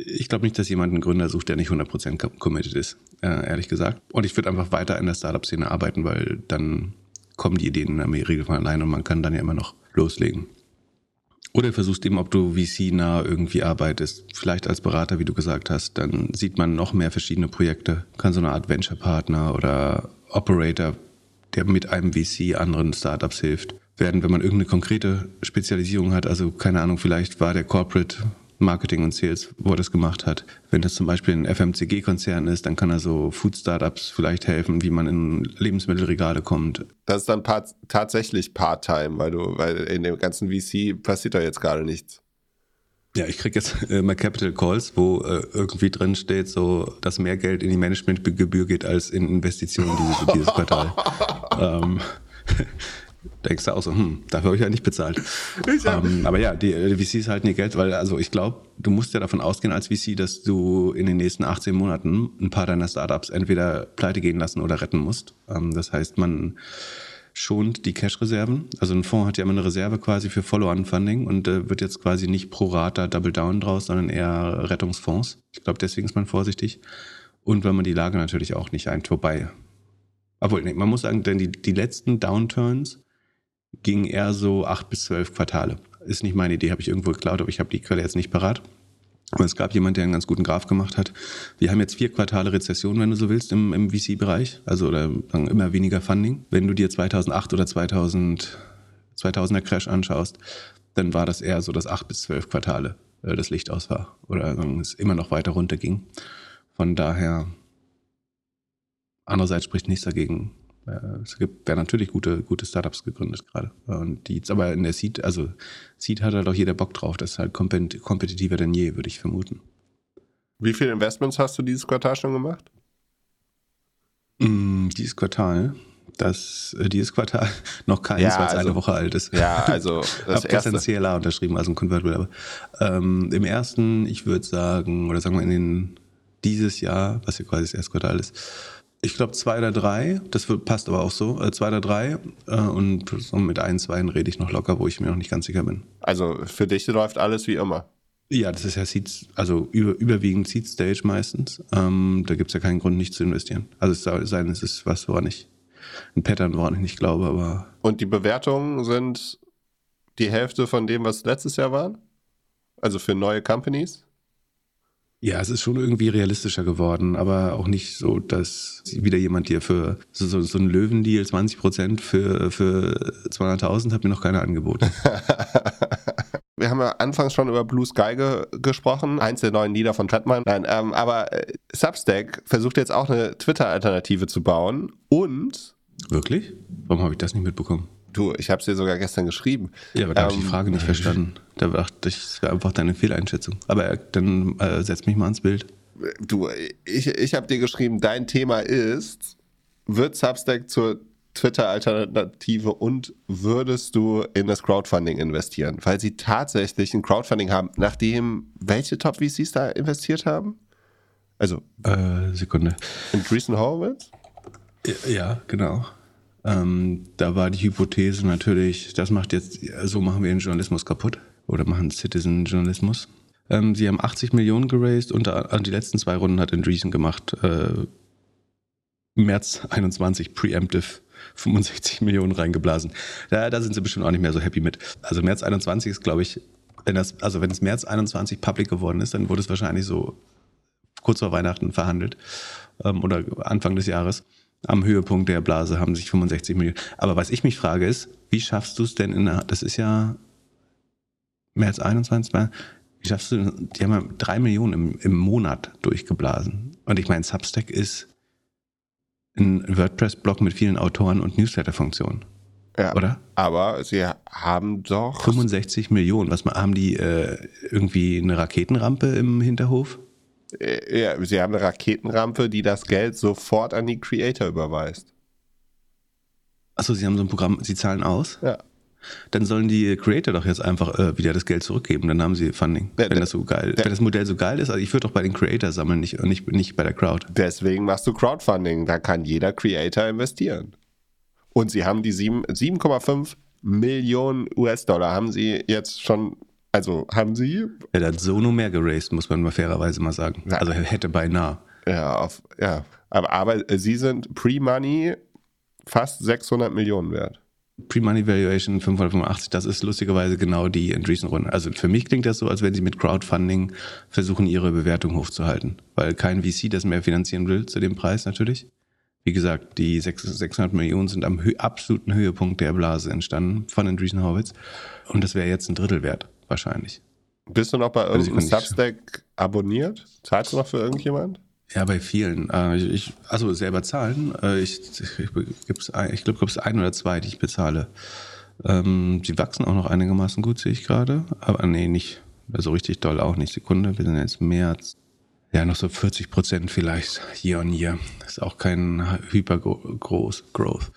ich glaube nicht, dass jemand einen Gründer sucht, der nicht 100% co- committed ist, äh, ehrlich gesagt. Und ich würde einfach weiter in der Startup-Szene arbeiten, weil dann kommen die Ideen in der Regel von alleine und man kann dann ja immer noch loslegen. Oder versuchst eben, ob du VC-nah irgendwie arbeitest, vielleicht als Berater, wie du gesagt hast, dann sieht man noch mehr verschiedene Projekte, kann so eine Art Venture-Partner oder Operator, der mit einem VC anderen Startups hilft, werden, wenn man irgendeine konkrete Spezialisierung hat, also keine Ahnung, vielleicht war der Corporate Marketing und Sales, wo er das gemacht hat. Wenn das zum Beispiel ein FMCG-Konzern ist, dann kann er so Food-Startups vielleicht helfen, wie man in Lebensmittelregale kommt. Das ist dann part tatsächlich Part-Time, weil du, weil in dem ganzen VC passiert da jetzt gerade nichts. Ja, ich krieg jetzt äh, mal Capital Calls, wo äh, irgendwie drin steht, so, dass mehr Geld in die Managementgebühr geht als in Investitionen dieses, dieses Quartal. [laughs] ähm, denkst du auch so, hm, dafür habe ich ja nicht bezahlt. [laughs] ähm, aber ja, die, die VCs halten ihr Geld, weil, also ich glaube, du musst ja davon ausgehen als VC, dass du in den nächsten 18 Monaten ein paar deiner Startups entweder pleite gehen lassen oder retten musst. Ähm, das heißt, man schont die Cash-Reserven. Also ein Fonds hat ja immer eine Reserve quasi für Follow-on-Funding und äh, wird jetzt quasi nicht pro Rata Double Down draus, sondern eher Rettungsfonds. Ich glaube, deswegen ist man vorsichtig. Und weil man die Lage natürlich auch nicht eint. Wobei, obwohl, nee, man muss sagen, denn die, die letzten Downturns gingen eher so acht bis zwölf Quartale. Ist nicht meine Idee, habe ich irgendwo geklaut, aber ich habe die Quelle jetzt nicht parat. Aber es gab jemand, der einen ganz guten Graph gemacht hat. Wir haben jetzt vier Quartale Rezession, wenn du so willst, im, im VC-Bereich. Also oder immer weniger Funding. Wenn du dir 2008 oder 2000, 2000er Crash anschaust, dann war das eher so, dass acht bis zwölf Quartale äh, das Licht aus war. Oder sagen, es immer noch weiter runterging. Von daher, andererseits spricht nichts dagegen. Äh, Es gibt, werden natürlich gute, gute Startups gegründet gerade. Und die jetzt aber in der Seed, also Seed hat halt auch jeder Bock drauf. Das ist halt kompet- kompetitiver denn je, würde ich vermuten. Wie viele Investments hast du dieses Quartal schon gemacht? Mm, dieses Quartal, das, äh, dieses Quartal [laughs] noch keins, Ja, weil es also- eine Woche alt ist. Ja, also Ich [laughs] das erste. CLA unterschrieben, also ein Convertible. Aber ähm, im ersten, ich würde sagen, oder sagen wir in den dieses Jahr, was ja quasi das erste Quartal ist, Ich glaube zwei oder drei, das passt aber auch so, äh, zwei oder drei äh, und mit ein, zwei rede ich noch locker, wo ich mir noch nicht ganz sicher bin. Also für dich läuft alles wie immer. Ja, das ist ja Seed, also über, überwiegend Seed Stage meistens. Ähm, da gibt es ja keinen Grund, nicht zu investieren. Also es soll sein, es ist was, woran ich, ein Pattern, woran ich nicht glaube, aber. Und die Bewertungen sind die Hälfte von dem, was letztes Jahr waren? Also für neue Companies? Ja, es ist schon irgendwie realistischer geworden, aber auch nicht so, dass wieder jemand hier für so, so, so einen Löwendeal 20 Prozent für, für 200.000 hat mir noch keiner angeboten. [laughs] Wir haben ja anfangs schon über Blue Sky ge gesprochen, eins der neuen Lieder von Treadman. Nein, ähm, aber äh, Substack versucht jetzt auch eine Twitter-Alternative zu bauen und. Wirklich? Warum habe ich das nicht mitbekommen? Du, ich habe es dir sogar gestern geschrieben. Ja, aber da ähm, habe ich die ähm, Frage nicht verstanden. Da dachte ich, das wäre einfach deine Fehleinschätzung. Aber dann äh, setz mich mal ans Bild. Du, ich, ich habe dir geschrieben, dein Thema ist, wird Substack zur Twitter-Alternative und würdest du in das Crowdfunding investieren? Weil sie tatsächlich ein Crowdfunding haben, nachdem welche Top-VCs da investiert haben? Also. Äh, Sekunde. In Dreesen Horowitz? Ja, ja, genau. Ähm, da war die Hypothese natürlich, das macht jetzt, so machen wir den Journalismus kaputt oder machen Citizen-Journalismus. Ähm, sie haben 80 Millionen geraced und an die letzten zwei Runden hat Andreessen gemacht. Äh, März 21 Preemptive 65 Millionen reingeblasen. Da, da sind sie bestimmt auch nicht mehr so happy mit. Also März 21 ist, glaube ich, wenn das, also wenn es März 21 public geworden ist, dann wurde es wahrscheinlich so kurz vor Weihnachten verhandelt ähm, oder Anfang des Jahres am Höhepunkt der Blase haben sich 65 Millionen. Aber was ich mich frage ist, wie schaffst du es denn in der, das ist ja März 21, wie schaffst du, die haben ja drei Millionen im, im Monat durchgeblasen. Und ich meine, Substack ist ein WordPress-Blog mit vielen Autoren und Newsletter-Funktionen. Ja, oder? Aber sie haben doch 65 Millionen. Was haben die äh, irgendwie eine Raketenrampe im Hinterhof? Äh, ja, sie haben eine Raketenrampe, die das Geld sofort an die Creator überweist. Achso, sie haben so ein Programm, sie zahlen aus? Ja. Dann sollen die Creator doch jetzt einfach äh, wieder das Geld zurückgeben, dann haben sie Funding. Der, wenn das so geil, der, wenn das Modell so geil ist, also ich würde doch bei den Creator sammeln, nicht, nicht, nicht bei der Crowd. Deswegen machst du Crowdfunding, da kann jeder Creator investieren. Und sie haben die 7,5 Millionen US-Dollar haben sie jetzt schon also haben sie. Er hat Sono mehr geraced, muss man mal fairerweise mal sagen. Ja. Also hätte beinahe. Ja, auf, ja. Aber, aber sie sind Pre-Money fast 600 Millionen wert. Pre-Money Valuation 585, das ist lustigerweise genau die Andreessen-Runde. Also für mich klingt das so, als wenn sie mit Crowdfunding versuchen, ihre Bewertung hochzuhalten. Weil kein VC das mehr finanzieren will zu dem Preis natürlich. Wie gesagt, die 600 Millionen sind am absoluten Höhepunkt der Blase entstanden von Andreessen Horowitz. Und das wäre jetzt ein Drittel wert wahrscheinlich. Bist du noch bei also irgendeinem Substack abonniert? Zahlst du noch für irgendjemand? Ja, bei vielen. Äh, ich, also selber zahlen. Äh, ich ich, ich glaube, es ein oder zwei, die ich bezahle. Ähm, sie wachsen auch noch einigermaßen gut, sehe ich gerade. Aber nee, nicht so richtig doll auch nicht. Sekunde, wir sind jetzt März. Ja, noch so 40 Prozent vielleicht year on year. Ist auch kein hyper groß Growth.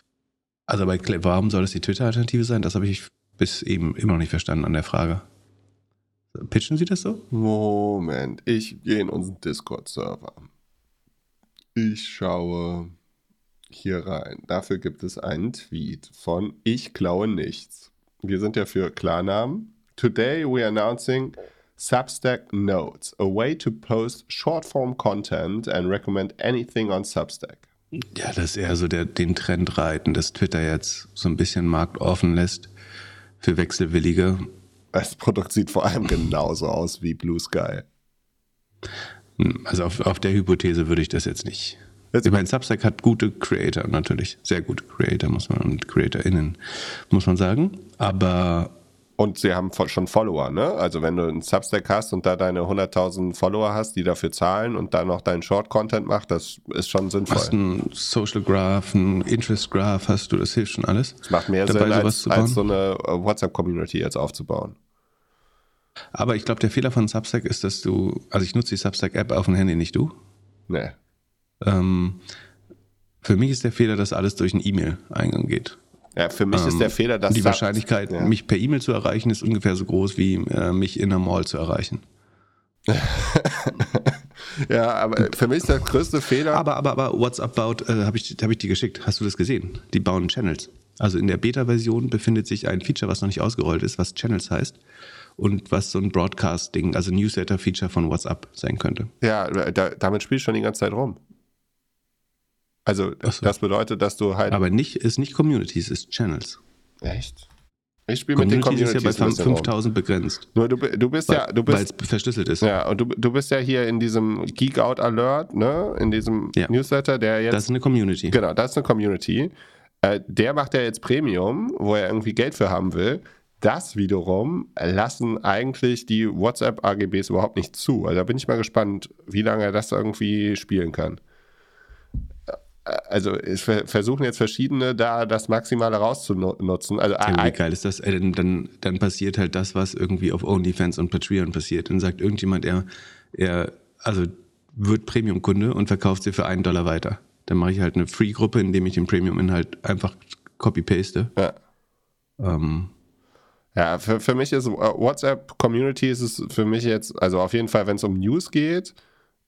Also bei warum soll das die Twitter-Alternative sein? Das habe ich bis eben immer noch nicht verstanden an der Frage. Pitchen Sie das so? Moment, ich gehe in unseren Discord-Server. Ich schaue hier rein. Dafür gibt es einen Tweet von Ich klaue nichts. Wir sind ja für Klarnamen. Today we are announcing Substack Notes, a way to post short-form content and recommend anything on Substack. Ja, das ist eher so der, den Trend reiten, dass Twitter jetzt so ein bisschen Markt offen lässt für Wechselwillige das Produkt sieht vor allem genauso aus wie Blue Sky. Also auf, auf der Hypothese würde ich das jetzt nicht. Ich meine, Substack hat gute Creator natürlich, sehr gute Creator muss man und CreatorInnen muss man sagen. Aber und sie haben schon Follower, ne? Also wenn du einen Substack hast und da deine 100.000 Follower hast, die dafür zahlen und dann noch deinen Short-Content macht, das ist schon sinnvoll. Hast einen Social Graph, einen Interest Graph, hast du, das hilft schon alles. Das macht mehr Sinn, als, als so eine WhatsApp-Community jetzt aufzubauen. Aber ich glaube, der Fehler von Substack ist, dass du, also ich nutze die Substack-App auf dem Handy, nicht du? Nee. Ähm, für mich ist der Fehler, dass alles durch einen E-Mail-Eingang geht. Ja, für mich ähm, ist der Fehler, dass die Wahrscheinlichkeit, ja. mich per E-Mail zu erreichen, ist ungefähr so groß wie äh, mich in einer Mall zu erreichen. [laughs] Ja, aber für mich ist der größte Fehler. Aber, aber, aber WhatsApp baut, äh, habe ich, hab ich dir geschickt. Hast du das gesehen? Die bauen Channels. Also in der Beta-Version befindet sich ein Feature, was noch nicht ausgerollt ist, was Channels heißt und was so ein Broadcast-Ding, also Newsletter-Feature von WhatsApp sein könnte. Ja, da, damit spielst du schon die ganze Zeit rum. Also so. das bedeutet, dass du halt. Aber nicht, ist nicht Communities, ist Channels. Echt? Ich spiele mit den Communities. ist ja bei 5000 begrenzt. Nur du, du bist weil, ja, du bist. Weil es verschlüsselt ist. Ja, und du, du bist ja hier in diesem Geek Out Alert, ne? In diesem ja. Newsletter, der jetzt. Das ist eine Community. Genau, das ist eine Community. Äh, der macht ja jetzt Premium, wo er irgendwie Geld für haben will. Das wiederum lassen eigentlich die WhatsApp-AGBs überhaupt nicht zu. Also da bin ich mal gespannt, wie lange er das irgendwie spielen kann. Also versuchen jetzt verschiedene da das Maximale rauszunutzen. Also, ja, wie geil ist das? Äh, dann, dann passiert halt das, was irgendwie auf OnlyFans und Patreon passiert. Dann sagt irgendjemand, er, er also wird Premium-Kunde und verkauft sie für einen Dollar weiter. Dann mache ich halt eine Free-Gruppe, indem ich den Premium-Inhalt einfach copy-paste. Ja. Ähm, ja, für, für mich ist äh, WhatsApp-Community ist es für mich jetzt, also auf jeden Fall, wenn es um News geht,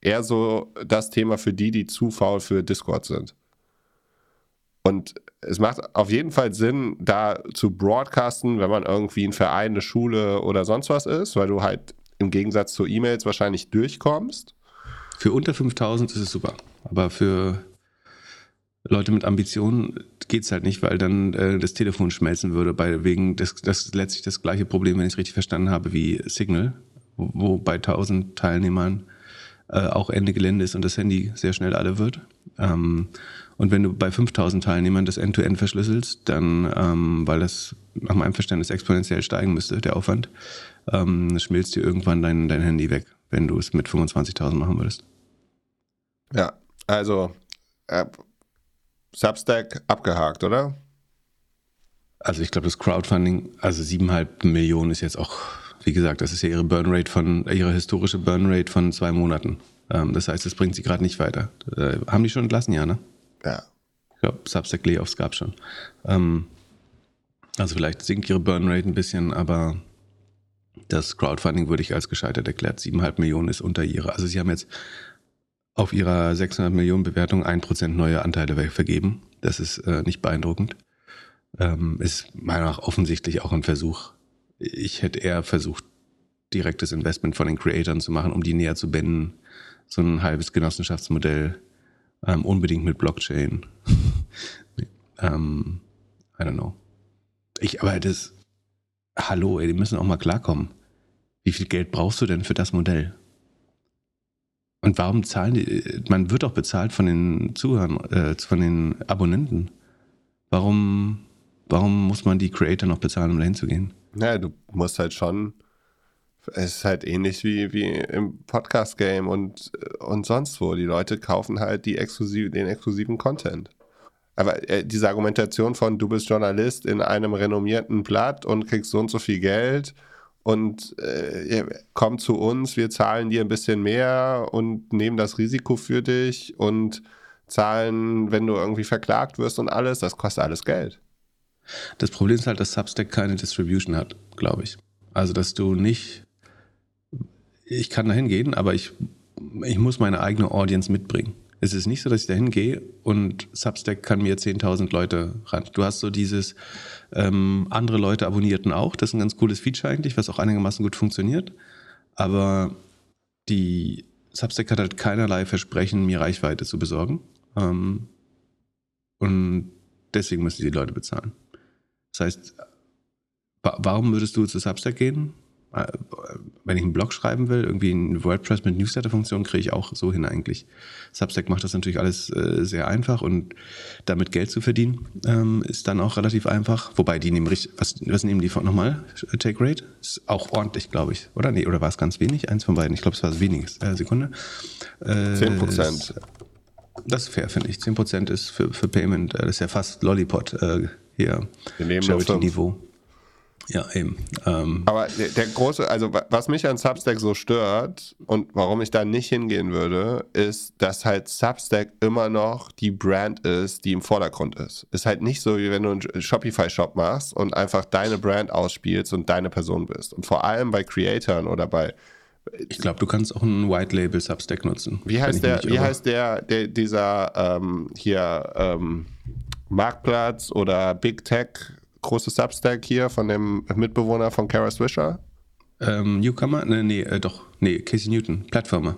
eher so das Thema für die, die zu faul für Discord sind. Und es macht auf jeden Fall Sinn, da zu broadcasten, wenn man irgendwie ein Verein, eine Schule oder sonst was ist, weil du halt im Gegensatz zu E-Mails wahrscheinlich durchkommst. Für unter 5000 ist es super. Aber für Leute mit Ambitionen geht es halt nicht, weil dann äh, das Telefon schmelzen würde. Bei, wegen das ist letztlich das gleiche Problem, wenn ich es richtig verstanden habe, wie Signal, wo, wo bei 1000 Teilnehmern äh, auch Ende Gelände ist und das Handy sehr schnell alle wird. Ähm, und wenn du bei 5000 Teilnehmern das End-to-End -End verschlüsselst, dann, ähm, weil das nach meinem Verständnis exponentiell steigen müsste, der Aufwand, ähm, schmilzt dir irgendwann dein, dein Handy weg, wenn du es mit 25.000 machen würdest. Ja, also äh, Substack abgehakt, oder? Also ich glaube, das Crowdfunding, also siebeneinhalb Millionen ist jetzt auch, wie gesagt, das ist ja ihre Burnrate von, ihre historische Burnrate von zwei Monaten. Ähm, das heißt, das bringt sie gerade nicht weiter. Äh, haben die schon entlassen, ja, ne? Ja. Ich glaube, Substack Layoffs gab es schon. Ähm, also vielleicht sinkt ihre Burnrate ein bisschen, aber das Crowdfunding würde ich als gescheitert erklärt. Siebeneinhalb Millionen ist unter ihre. Also sie haben jetzt auf ihrer 600 Millionen Bewertung 1% neue Anteile vergeben. Das ist äh, nicht beeindruckend. Ähm, ist meiner Meinung nach offensichtlich auch ein Versuch. Ich hätte eher versucht, direktes Investment von den Creatoren zu machen, um die näher zu binden. So ein halbes Genossenschaftsmodell, ähm, unbedingt mit Blockchain. [laughs] ähm, I don't know. Ich, aber das, hallo, ey, die müssen auch mal klarkommen. Wie viel Geld brauchst du denn für das Modell? Und warum zahlen die? Man wird doch bezahlt von den Zuhörern, äh, von den Abonnenten. Warum, warum muss man die Creator noch bezahlen, um da hinzugehen? Naja, du musst halt schon. Es ist halt ähnlich wie, wie im Podcast-Game und, und sonst wo. Die Leute kaufen halt die exklusiv, den exklusiven Content. Aber äh, diese Argumentation von, du bist Journalist in einem renommierten Blatt und kriegst so und so viel Geld und äh, komm zu uns, wir zahlen dir ein bisschen mehr und nehmen das Risiko für dich und zahlen, wenn du irgendwie verklagt wirst und alles, das kostet alles Geld. Das Problem ist halt, dass Substack keine Distribution hat, glaube ich. Also, dass du nicht, ich kann da hingehen, aber ich, ich muss meine eigene Audience mitbringen. Es ist nicht so, dass ich da hingehe und Substack kann mir 10.000 Leute ran. Du hast so dieses, ähm, andere Leute abonnierten auch. Das ist ein ganz cooles Feature eigentlich, was auch einigermaßen gut funktioniert. Aber die Substack hat halt keinerlei Versprechen, mir Reichweite zu besorgen. Ähm, und deswegen müssen die Leute bezahlen. Das heißt, warum würdest du zu Substack gehen? Äh, wenn ich einen Blog schreiben will, irgendwie ein WordPress mit Newsletter-Funktion, kriege ich auch so hin eigentlich. Substack macht das natürlich alles äh, sehr einfach und damit Geld zu verdienen ähm, ist dann auch relativ einfach. Wobei die nehmen richtig, was, was nehmen die von nochmal? Take Rate? Ist auch ordentlich, glaube ich. Oder nee, oder war es ganz wenig? Eins von beiden. Ich glaube, es war das weniges. Äh, Sekunde. Äh, 10 Prozent. Das ist fair, finde ich. 10 Prozent ist für, für Payment, äh, das ist ja fast Lollipop äh, hier. Wir nehmen Charity-Niveau. Ja, eben. Ähm. Aber der, der, große, also was mich an Substack so stört und warum ich da nicht hingehen würde, ist, dass halt Substack immer noch die Brand ist, die im Vordergrund ist. Ist halt nicht so, wie wenn du einen Shopify-Shop machst und einfach deine Brand ausspielst und deine Person bist. Und vor allem bei Creatoren oder bei, Ich glaube, du kannst auch einen White Label Substack nutzen. Wie heißt der, wie heißt der, der dieser ähm, hier ähm, Marktplatz oder Big Tech große Substack hier von dem Mitbewohner von Kara Swisher? Ähm, Newcomer? Nee, nee, äh, doch. Nee, Casey Newton. Plattformer.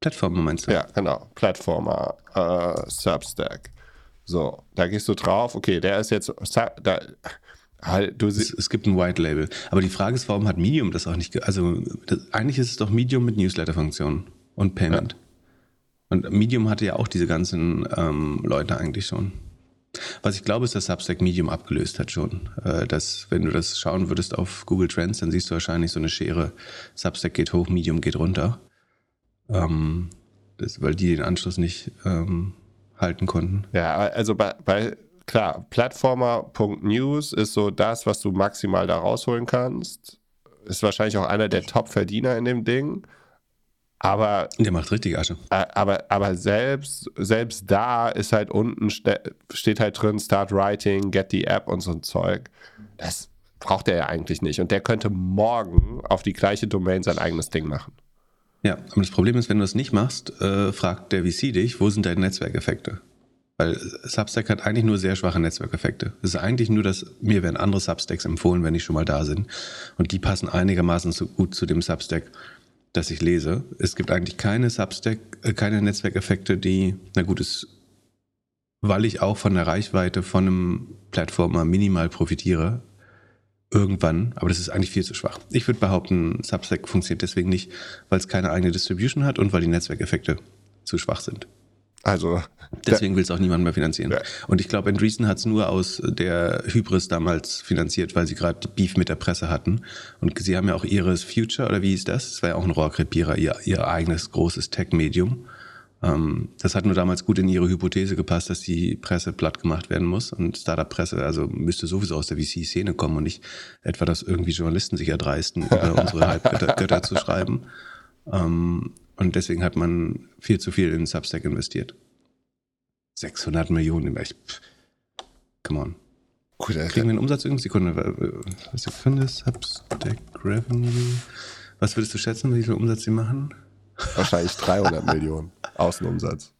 Plattformer meinst du? Ja, genau. Plattformer äh, Substack. So, da gehst du drauf. Okay, der ist jetzt. Da, halt, du es, es, gibt ein White Label. Aber die Frage ist, warum hat Medium das auch nicht? Also, das, eigentlich ist es doch Medium mit Newsletter-Funktion und Payment. Ja. Und Medium hatte ja auch diese ganzen ähm, Leute eigentlich schon. Was ich glaube, ist, dass Substack Medium abgelöst hat schon. Äh, dass, wenn du das schauen würdest auf Google Trends, dann siehst du wahrscheinlich so eine Schere. Substack geht hoch, Medium geht runter. Ähm, das, weil die den Anschluss nicht ähm, halten konnten. Ja, also bei, bei klar, Plattformer.news ist so das, was du maximal da rausholen kannst. Ist wahrscheinlich auch einer der Top-Verdiener in dem Ding. Aber. Der macht richtig Asche. Aber, aber selbst, selbst da ist halt unten, steht halt drin, Start Writing, Get the App und so ein Zeug. Das braucht er ja eigentlich nicht. Und der könnte morgen auf die gleiche Domain sein eigenes Ding machen. Ja, aber das Problem ist, wenn du das nicht machst, äh, fragt der VC dich, wo sind deine Netzwerkeffekte? Weil Substack hat eigentlich nur sehr schwache Netzwerkeffekte. Es ist eigentlich nur, dass mir werden andere Substacks empfohlen, wenn die schon mal da sind. Und die passen einigermaßen so gut zu dem Substack, das ich lese. Es gibt eigentlich keine Substack, äh, keine Netzwerkeffekte, die, na gut, ist, weil ich auch von der Reichweite von einem Plattformer minimal profitiere, irgendwann, aber das ist eigentlich viel zu schwach. Ich würde behaupten, Substack funktioniert deswegen nicht, weil es keine eigene Distribution hat und weil die Netzwerkeffekte zu schwach sind. Also deswegen will es auch niemand mehr finanzieren. Ja. Und ich glaube, Andreessen hat es nur aus der Hybris damals finanziert, weil sie gerade Beef mit der Presse hatten. Und sie haben ja auch ihres Future oder wie hieß das? Das war ja auch ein Rohrkrepierer, ihr, ihr eigenes großes Tech-Medium. Ähm, das hat nur damals gut in ihre Hypothese gepasst, dass die Presse platt gemacht werden muss. Und Startup-Presse, also müsste sowieso aus der VC-Szene kommen und nicht etwa, dass irgendwie Journalisten sich erdreisten, über [laughs] unsere Halbgötter zu schreiben. Ähm, und deswegen hat man viel zu viel in Substack investiert. 600 Millionen, echt. Come on. Gut, Kriegen wir einen Umsatz irgendeine Sekunde? Was Sekunde? Substack Revenue. Was würdest du schätzen, wie viel Umsatz sie machen? Wahrscheinlich 300 [laughs] Millionen Außenumsatz.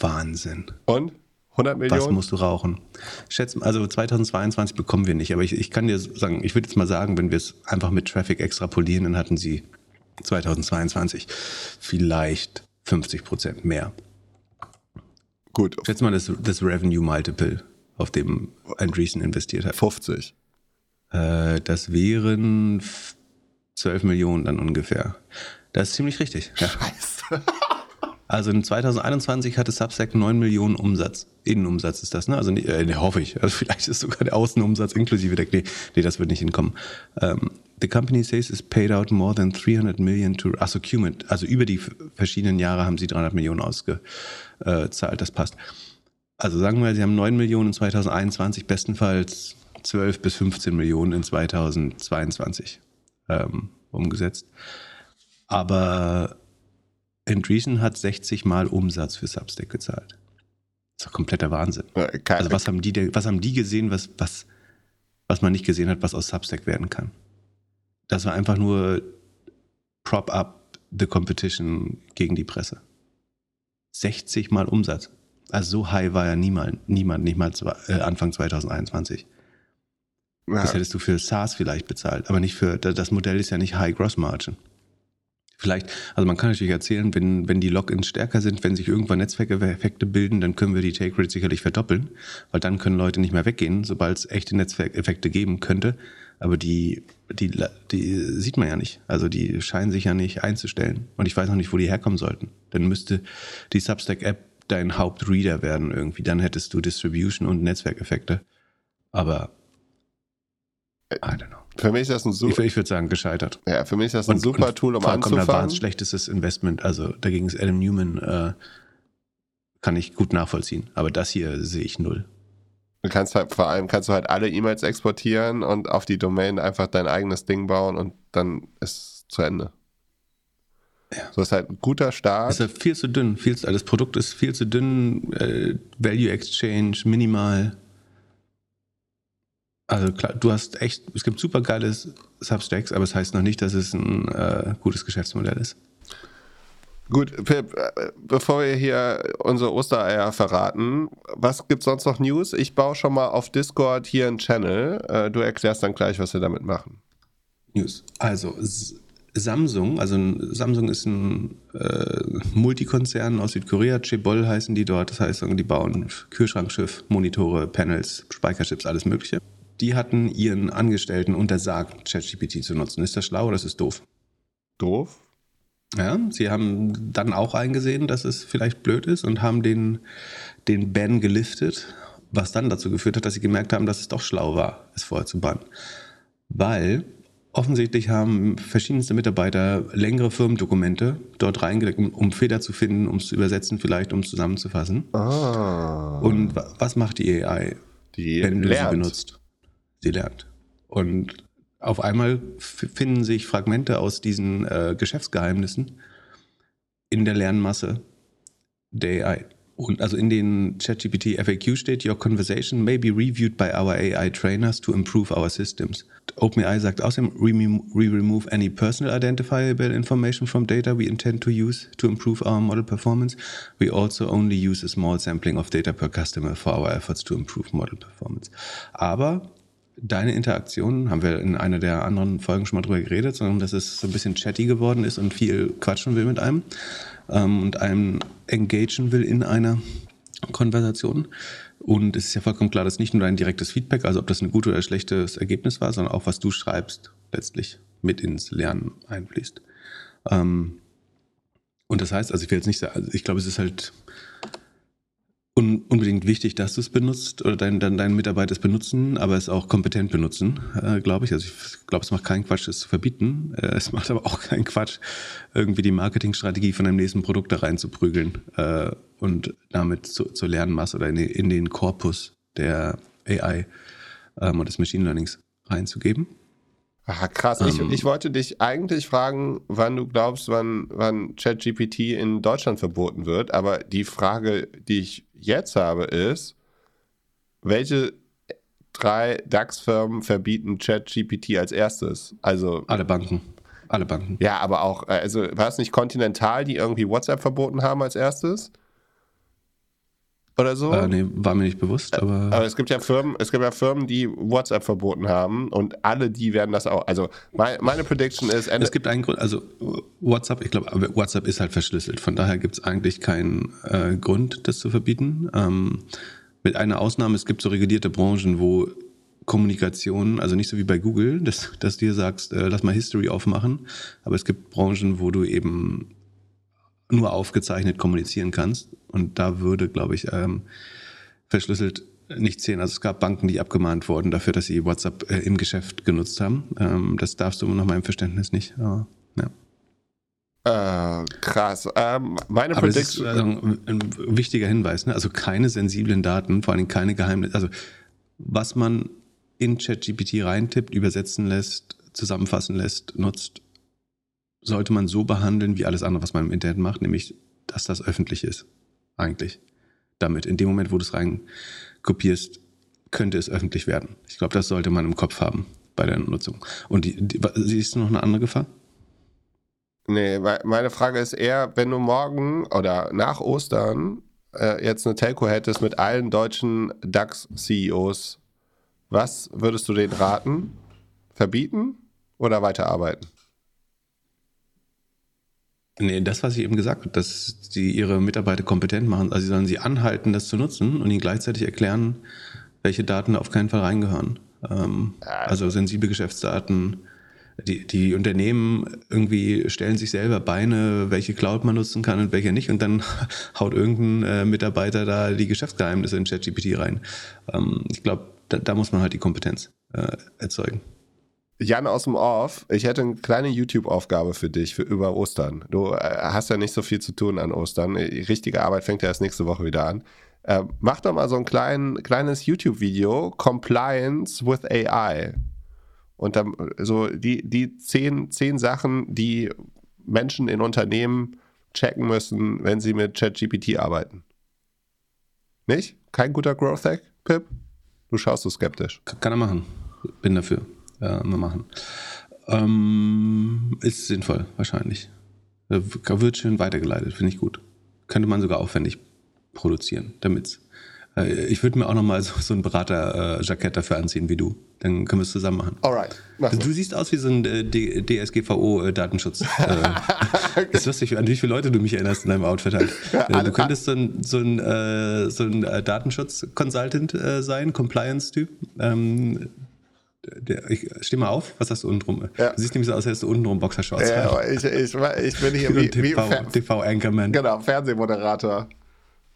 Wahnsinn. Und? 100 Millionen? Was musst du rauchen? Schätzen, also 2022 bekommen wir nicht, aber ich, ich kann dir sagen, ich würde jetzt mal sagen, wenn wir es einfach mit Traffic extrapolieren, dann hatten sie 2022 vielleicht 50 Prozent mehr. Gut. Schätze mal das, das Revenue Multiple, auf dem Andreessen investiert hat. 50. Äh, das wären 12 Millionen dann ungefähr. Das ist ziemlich richtig. Ja. Scheiße. [laughs] Also in 2021 hatte Substack 9 Millionen Umsatz. Innenumsatz ist das, ne? Also äh, hoffe ich. Also [laughs] vielleicht ist sogar der Außenumsatz inklusive der. Nee, nee das wird nicht hinkommen. Ähm, the company says it's paid out more than 300 million to. Achso, Cumit. Also über die verschiedenen Jahre haben sie 300 Millionen ausgezahlt. Das passt. Also sagen wir, sie haben 9 Millionen in 2021, bestenfalls 12 bis 15 Millionen in 2022 ähm, umgesetzt. Aber Andreessen hat 60 Mal Umsatz für Substack gezahlt. Das ist doch kompletter Wahnsinn. Keine, also was haben die, was haben die gesehen, was, was, was man nicht gesehen hat, was aus Substack werden kann? Das war einfach nur prop up the competition gegen die Presse. 60 Mal Umsatz. Also so high war ja niemand, niemand nicht mal äh, Anfang 2021. Ja. Das hättest du für SaaS vielleicht bezahlt, aber nicht für, das Modell ist ja nicht High Gross Margin. Vielleicht, also man kann natürlich erzählen, wenn, wenn die Logins stärker sind, wenn sich irgendwann Netzwerkeffekte bilden, dann können wir die Take Rate sicherlich verdoppeln, weil dann können Leute nicht mehr weggehen, sobald es echte Netzwerkeffekte geben könnte. Aber die, die, die sieht man ja nicht. Also die scheinen sich ja nicht einzustellen. Und ich weiß noch nicht, wo die herkommen sollten. Dann müsste die Substack-App dein Hauptreader werden irgendwie. Dann hättest du Distribution und Netzwerkeffekte. Aber I don't know. Für mich ist das ein super. Ich, ich würde sagen, gescheitert. Ja, für mich ist das ein und, super und Tool, um anzufangen. war ein schlechtestes Investment. Also dagegen ist Adam Newman, äh, kann ich gut nachvollziehen. Aber das hier sehe ich null. Du kannst halt, vor allem kannst du halt alle E-Mails exportieren und auf die Domain einfach dein eigenes Ding bauen und dann ist es zu Ende. Ja. So ist halt ein guter Start. Ist halt viel zu dünn. Viel zu, das Produkt ist viel zu dünn. Äh, Value Exchange, minimal. Also klar, du hast echt, es gibt super geile Substacks, aber es das heißt noch nicht, dass es ein äh, gutes Geschäftsmodell ist. Gut, Pip, äh, bevor wir hier unsere Ostereier verraten, was gibt sonst noch News? Ich baue schon mal auf Discord hier einen Channel. Äh, du erklärst dann gleich, was wir damit machen. News. Also Samsung, also Samsung ist ein äh, Multikonzern aus Südkorea, Chebol heißen die dort, das heißt, die bauen Kühlschrankschiff, Monitore, Panels, Speicherchips, alles Mögliche. Die hatten ihren Angestellten untersagt, ChatGPT zu nutzen. Ist das schlau oder ist es doof? Doof? Ja, sie haben dann auch eingesehen, dass es vielleicht blöd ist und haben den, den Ban geliftet, was dann dazu geführt hat, dass sie gemerkt haben, dass es doch schlau war, es vorher zu bannen. Weil offensichtlich haben verschiedenste Mitarbeiter längere Firmendokumente dort reingelegt, um, um Fehler zu finden, um es zu übersetzen, vielleicht um es zusammenzufassen. Ah. Und was macht die AI, Die wenn du lernt. sie benutzt? Sie lernt. Und auf einmal finden sich Fragmente aus diesen äh, Geschäftsgeheimnissen in der Lernmasse der AI. Und also in den ChatGPT FAQ steht, Your conversation may be reviewed by our AI trainers to improve our systems. OpenAI sagt außerdem, we remove any personal identifiable information from data we intend to use to improve our model performance. We also only use a small sampling of data per customer for our efforts to improve model performance. Aber deine Interaktionen, haben wir in einer der anderen Folgen schon mal drüber geredet, sondern dass es so ein bisschen chatty geworden ist und viel quatschen will mit einem ähm, und einem engagen will in einer Konversation. Und es ist ja vollkommen klar, dass nicht nur dein direktes Feedback, also ob das ein gutes oder schlechtes Ergebnis war, sondern auch was du schreibst, letztlich mit ins Lernen einfließt. Ähm, und das heißt, also ich will jetzt nicht sagen, also ich glaube, es ist halt un unbedingt wichtig, dass du es benutzt oder dein, dein, deine Mitarbeiter es benutzen, aber es auch kompetent benutzen, äh, glaube ich. Also ich glaube, es macht keinen Quatsch, es zu verbieten. Äh, es [laughs] macht aber auch keinen Quatsch, irgendwie die Marketingstrategie von einem nächsten Produkt da reinzuprügeln äh, und damit zu, zur Lernmasse oder in, die, in den Korpus der AI ähm, und des Machine Learnings reinzugeben. Ah, krass. Ich, Ähm. ich wollte dich eigentlich fragen, wann du glaubst, wann, wann ChatGPT in Deutschland verboten wird. Aber die Frage, die ich jetzt habe, ist, welche drei DAX-Firmen verbieten ChatGPT als erstes? Also, Alle Banken. Alle Banken. ja, aber auch, äh, also war es nicht Continental, die irgendwie WhatsApp verboten haben als erstes? Oder so? Äh, nee, war mir nicht bewusst, aber. Aber es gibt ja Firmen, es gibt ja Firmen, die WhatsApp verboten haben und alle die werden das auch. Also mein, meine Prediction ist Ende. Es gibt einen Grund, also WhatsApp, ich glaube, WhatsApp ist halt verschlüsselt. Von daher gibt es eigentlich keinen äh, Grund, das zu verbieten. Ähm, mit einer Ausnahme, es gibt so regulierte Branchen, wo Kommunikation, also nicht so wie bei Google, dass, dass dir sagst, äh, lass mal History aufmachen, aber es gibt Branchen, wo du eben nur aufgezeichnet kommunizieren kannst. Und da würde, glaube ich, ähm, verschlüsselt nicht zählen. Also es gab Banken, die abgemahnt wurden dafür, dass sie WhatsApp äh, im Geschäft genutzt haben. Ähm, das darfst du nach meinem Verständnis nicht. Aber, ja. äh, krass. Ähm, meine Aber es ist also ein, ein wichtiger Hinweis. Ne? Also keine sensiblen Daten, vor allem keine Geheimnisse. Also was man in ChatGPT reintippt, übersetzen lässt, zusammenfassen lässt, nutzt, sollte man so behandeln wie alles andere, was man im Internet macht, nämlich, dass das öffentlich ist. Eigentlich. Damit. In dem Moment, wo du es rein kopierst, könnte es öffentlich werden. Ich glaube, das sollte man im Kopf haben bei der Nutzung. Und die, die, siehst du noch eine andere Gefahr? nee, me- meine Frage ist eher, wenn du morgen oder nach Ostern äh, jetzt eine Telco hättest mit allen deutschen DAX-CEOs, was würdest du denen raten? Verbieten oder weiterarbeiten? Nee, das, was ich eben gesagt habe, dass sie ihre Mitarbeiter kompetent machen. Also sie sollen sie anhalten, das zu nutzen und ihnen gleichzeitig erklären, welche Daten auf keinen Fall reingehören. Ähm, also sensible Geschäftsdaten. Die, die Unternehmen irgendwie stellen sich selber Beine, welche Cloud man nutzen kann und welche nicht. Und dann [laughs] haut irgendein äh, Mitarbeiter da die Geschäftsgeheimnisse in ChatGPT rein. Ähm, ich glaube, da, da muss man halt die Kompetenz äh, erzeugen. Jan aus dem Off, ich hätte eine kleine YouTube-Aufgabe für dich für über Ostern. Du äh, hast ja nicht so viel zu tun an Ostern. Die richtige Arbeit fängt ja erst nächste Woche wieder an. Äh, mach doch mal so ein klein, kleines YouTube-Video, Compliance with AI. Und dann äh, so die, die zehn, zehn Sachen, die Menschen in Unternehmen checken müssen, wenn sie mit ChatGPT arbeiten. Nicht? Kein guter Growth Hack, Pip? Du schaust so skeptisch. Kann er machen. Bin dafür. Mal machen. Ähm, ist sinnvoll, wahrscheinlich. Wird schön weitergeleitet, finde ich gut. Könnte man sogar aufwendig produzieren, damit äh, ich würde mir auch nochmal so, so ein Berater-Jackett dafür anziehen wie du. Dann können wir es zusammen machen. Alright. Du, du siehst aus wie so ein äh, DSGVO-Datenschutz. Äh, [laughs] ist lustig, an wie viele Leute du mich erinnerst in deinem Outfit halt. Ja, du könntest so ein, so ein, so ein Datenschutz-Consultant sein, Compliance-Typ. Ähm, der, ich, steh mal auf, was hast du unten drum? Ja. Du siehst nämlich so aus, als hättest du unten drum Boxershorts. Ja, ich, ich, ich bin hier [laughs] wie, TV-Anchorman. TV genau, Fernsehmoderator.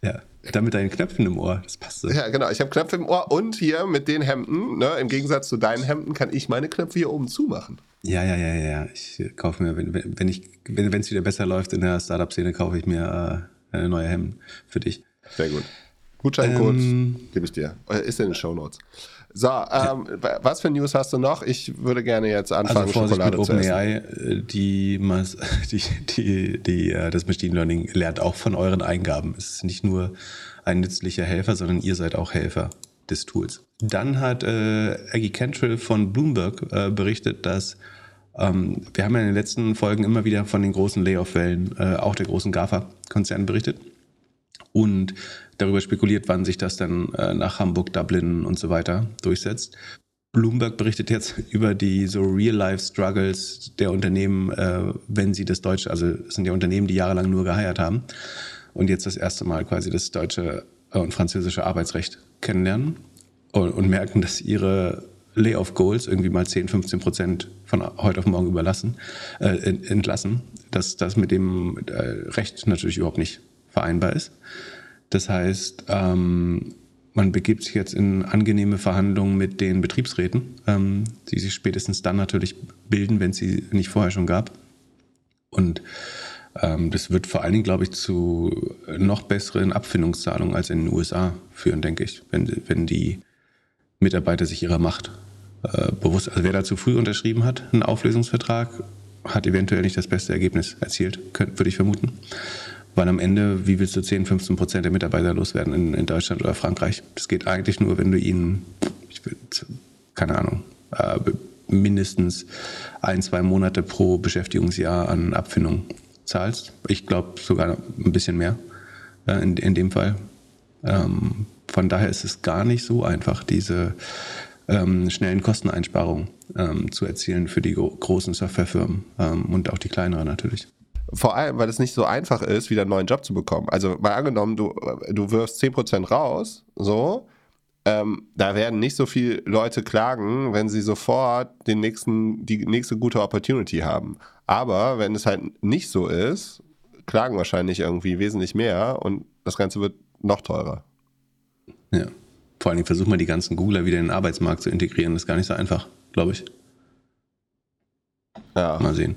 Ja, da mit deinen Knöpfen im Ohr, das passt so. Ja, genau, ich habe Knöpfe im Ohr und hier mit den Hemden, ne, im Gegensatz zu deinen Hemden, kann ich meine Knöpfe hier oben zumachen. Ja, ja, ja, ja. Ich kaufe mir, wenn, wenn ich, wenn es wieder besser läuft in der Startup-Szene, kaufe ich mir äh, eine neue Hemden für dich. Sehr gut. Gutscheincode ähm, gebe ich dir. Ist in den Show Notes. So, ähm, was für News hast du noch? Ich würde gerne jetzt anfangen, also Schokolade mit OpenAI, essen. Die, [laughs] die, die, die, äh, das Machine Learning lernt auch von euren Eingaben. Es ist nicht nur ein nützlicher Helfer, sondern ihr seid auch Helfer des Tools. Dann hat äh, Aggie Cantrell von Bloomberg äh, berichtet, dass ähm, wir haben ja in den letzten Folgen immer wieder von den großen Layoff-Wellen, äh, auch der großen GAFA-Konzerne berichtet. Und darüber spekuliert, wann sich das dann äh, nach Hamburg, Dublin und so weiter durchsetzt. Bloomberg berichtet jetzt [laughs] über die so Real-Life-Struggles der Unternehmen, äh, wenn sie das deutsche, also es sind ja Unternehmen, die jahrelang nur geheiert haben und jetzt das erste Mal quasi das deutsche äh, und französische Arbeitsrecht kennenlernen und, und merken, dass ihre Layoff-Goals irgendwie mal 10, 15 Prozent von heute auf morgen überlassen, äh, entlassen, dass das mit dem äh, Recht natürlich überhaupt nicht vereinbar ist. Das heißt, ähm, man begibt sich jetzt in angenehme Verhandlungen mit den Betriebsräten, ähm, die sich spätestens dann natürlich bilden, wenn es sie nicht vorher schon gab. Und ähm, das wird vor allen Dingen, glaube ich, zu noch besseren Abfindungszahlungen als in den USA führen, denke ich, wenn, wenn die Mitarbeiter sich ihrer Macht äh, bewusst, also wer da zu früh unterschrieben hat, einen Auflösungsvertrag, hat eventuell nicht das beste Ergebnis erzielt, würde ich vermuten. Weil am Ende, wie willst du 10, 15 Prozent der Mitarbeiter loswerden in, in Deutschland oder Frankreich? Das geht eigentlich nur, wenn du ihnen, will, keine Ahnung, äh, mindestens ein, zwei Monate pro Beschäftigungsjahr an Abfindung zahlst. Ich glaube sogar ein bisschen mehr äh, in, in dem Fall. Ähm, von daher ist es gar nicht so einfach, diese ähm, schnellen Kosteneinsparungen ähm, zu erzielen für die großen Softwarefirmen ähm, und auch die kleineren natürlich. Vor allem, weil es nicht so einfach ist, wieder einen neuen Job zu bekommen. Also mal angenommen, du, du wirfst 10% raus, so, ähm, da werden nicht so viele Leute klagen, wenn sie sofort den nächsten, die nächste gute Opportunity haben. Aber wenn es halt nicht so ist, klagen wahrscheinlich irgendwie wesentlich mehr und das Ganze wird noch teurer. Ja. Vor allem versuch mal die ganzen Googler wieder in den Arbeitsmarkt zu integrieren. Das ist gar nicht so einfach, glaube ich. Ja. Mal sehen.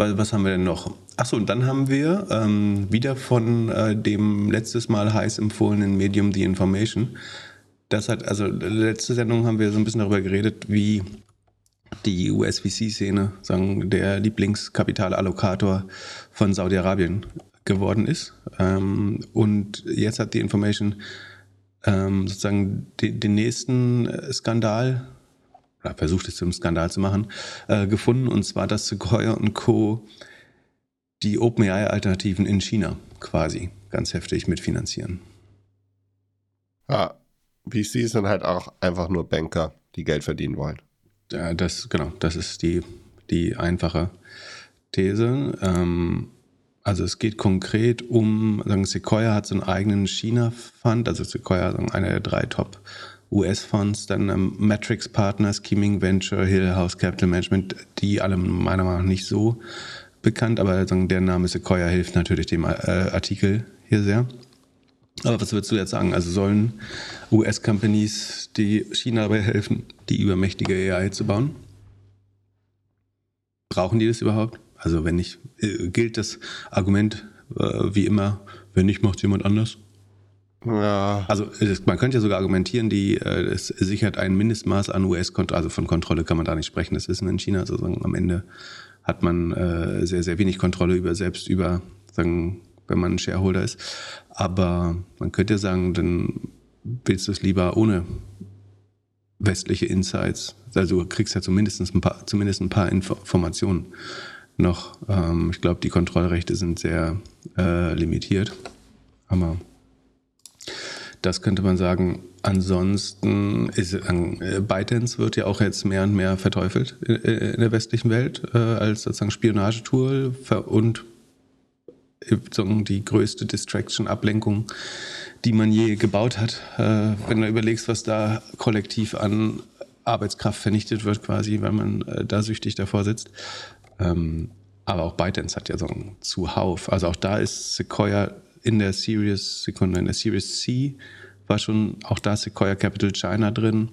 Was haben wir denn noch? Achso, und dann haben wir ähm, wieder von äh, dem letztes Mal heiß empfohlenen Medium The Information. Das hat, also letzte Sendung haben wir so ein bisschen darüber geredet, wie die US-VC-Szene, sagen, der Lieblingskapitalallokator von Saudi-Arabien geworden ist. Ähm, und jetzt hat die Information ähm, sozusagen den, den nächsten Skandal oder versucht es zum Skandal zu machen, äh, gefunden, und zwar, dass Sequoia und Co. die OpenAI-Alternativen in China quasi ganz heftig mitfinanzieren. Ja, VCs sind halt auch einfach nur Banker, die Geld verdienen wollen. Ja, das, genau, das ist die, die einfache These. Ähm, also es geht konkret um, sagen, Sequoia hat so einen eigenen China-Fund, also Sequoia, sagen, einer der drei Top US-Fonds, dann ähm, Matrix Partners, Scheming Venture, Hill House Capital Management, die alle meiner Meinung nach nicht so bekannt, aber also, der Name Sequoia hilft natürlich dem äh, Artikel hier sehr. Aber was würdest du jetzt sagen? Also sollen US-Companies, die China dabei helfen, die übermächtige AI zu bauen? Brauchen die das überhaupt? Also wenn nicht, äh, gilt das Argument äh, wie immer, wenn nicht, macht jemand anders? Ja. Also man könnte ja sogar argumentieren, die äh, es sichert ein Mindestmaß an US-Kontrolle, also von Kontrolle kann man da nicht sprechen, das wir in China. Also am Ende hat man äh, sehr, sehr wenig Kontrolle über selbst über, sagen, wenn man ein Shareholder ist. Aber man könnte ja sagen, dann willst du es lieber ohne westliche Insights? Also du kriegst ja zumindest ein paar, zumindest ein paar Informationen noch. Ähm, ich glaube, die Kontrollrechte sind sehr äh, limitiert. Aber das könnte man sagen. Ansonsten ist äh, ByteDance wird ja auch jetzt mehr und mehr verteufelt in, in der westlichen Welt äh, als sozusagen Spionagetool und sozusagen die größte Distraction, Ablenkung, die man je gebaut hat. Äh, wenn du überlegst, was da kollektiv an Arbeitskraft vernichtet wird, quasi, weil man äh, da süchtig davor sitzt. Ähm, aber auch ByteDance hat ja so einen Zuhauf. Also auch da ist Sequoia in der Series, Sekunde, in der Series C war schon auch da Sequoia Capital China drin.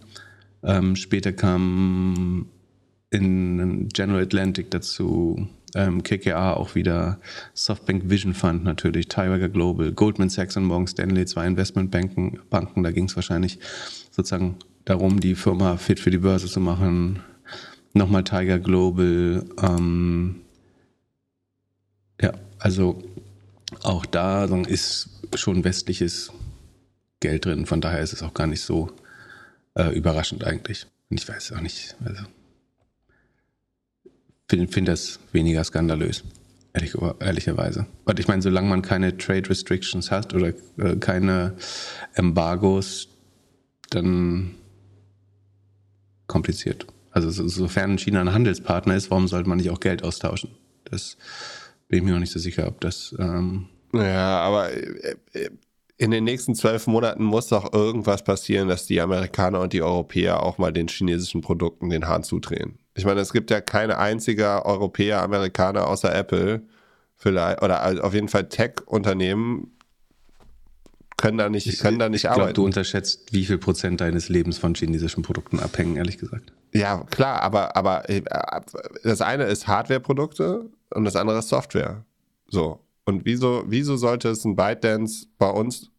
Ähm, später kam in General Atlantic dazu ähm, KKA auch wieder, Softbank Vision Fund natürlich, Tiger Global, Goldman Sachs und Morgan Stanley, zwei Investmentbanken, Banken, da ging es wahrscheinlich sozusagen darum, die Firma fit für die Börse zu machen. Nochmal Tiger Global, ähm, ja, also auch da ist schon westliches Geld drin. Von daher ist es auch gar nicht so äh, überraschend eigentlich. Und ich weiß auch nicht. Also finde find das weniger skandalös, ehrlich, ehrlicherweise. Und ich meine, solange man keine Trade Restrictions hat oder äh, keine Embargos, dann kompliziert. Also so, sofern China ein Handelspartner ist, warum sollte man nicht auch Geld austauschen? Das bin ich mir noch nicht so sicher, ob das. Ähm ja, aber äh, äh, in den nächsten zwölf Monaten muss doch irgendwas passieren, dass die Amerikaner und die Europäer auch mal den chinesischen Produkten den Hahn zudrehen. Ich meine, es gibt ja keine einzige Europäer, Amerikaner außer Apple, vielleicht, oder auf jeden Fall Tech-Unternehmen können da nicht, ich, können da nicht ich arbeiten. Ich glaube, du unterschätzt, wie viel Prozent deines Lebens von chinesischen Produkten abhängen, ehrlich gesagt. Ja, klar, aber, aber äh, das eine ist Hardware-Produkte und das andere ist Software. So. Und wieso, wieso sollte es ein ByteDance bei uns,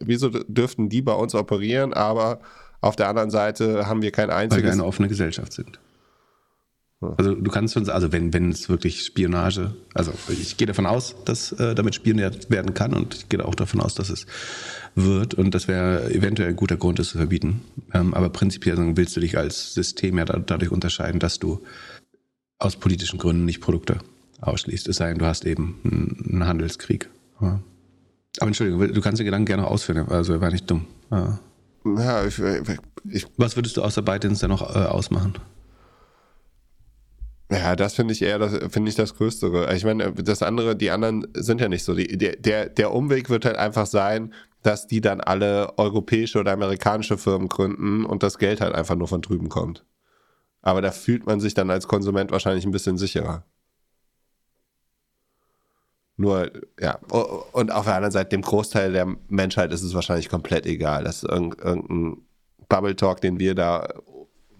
wieso dürften die bei uns operieren, aber auf der anderen Seite haben wir kein einziges. Weil wir eine offene Gesellschaft sind. Also du kannst schon, also wenn, wenn es wirklich Spionage, also ich gehe davon aus, dass äh, damit spioniert werden kann und ich gehe auch davon aus, dass es wird und das wäre eventuell ein guter Grund, das zu verbieten. Ähm, aber prinzipiell willst du dich als System ja dadurch unterscheiden, dass du aus politischen Gründen nicht Produkte ausschließt. Es sei denn, du hast eben einen Handelskrieg. Aber Entschuldigung, du kannst den Gedanken gerne ausführen, also er war nicht dumm. Ja, ich, ich, Was würdest du außer ByteDance denn noch äh, ausmachen? Ja, das finde ich eher, das finde ich das Größere. Ich meine, das andere, die anderen sind ja nicht so. Die, der, der Umweg wird halt einfach sein, dass die dann alle europäische oder amerikanische Firmen gründen und das Geld halt einfach nur von drüben kommt. Aber da fühlt man sich dann als Konsument wahrscheinlich ein bisschen sicherer. Nur, ja, und auf der anderen Seite, dem Großteil der Menschheit ist es wahrscheinlich komplett egal. dass irgendein Bubble Talk, den wir da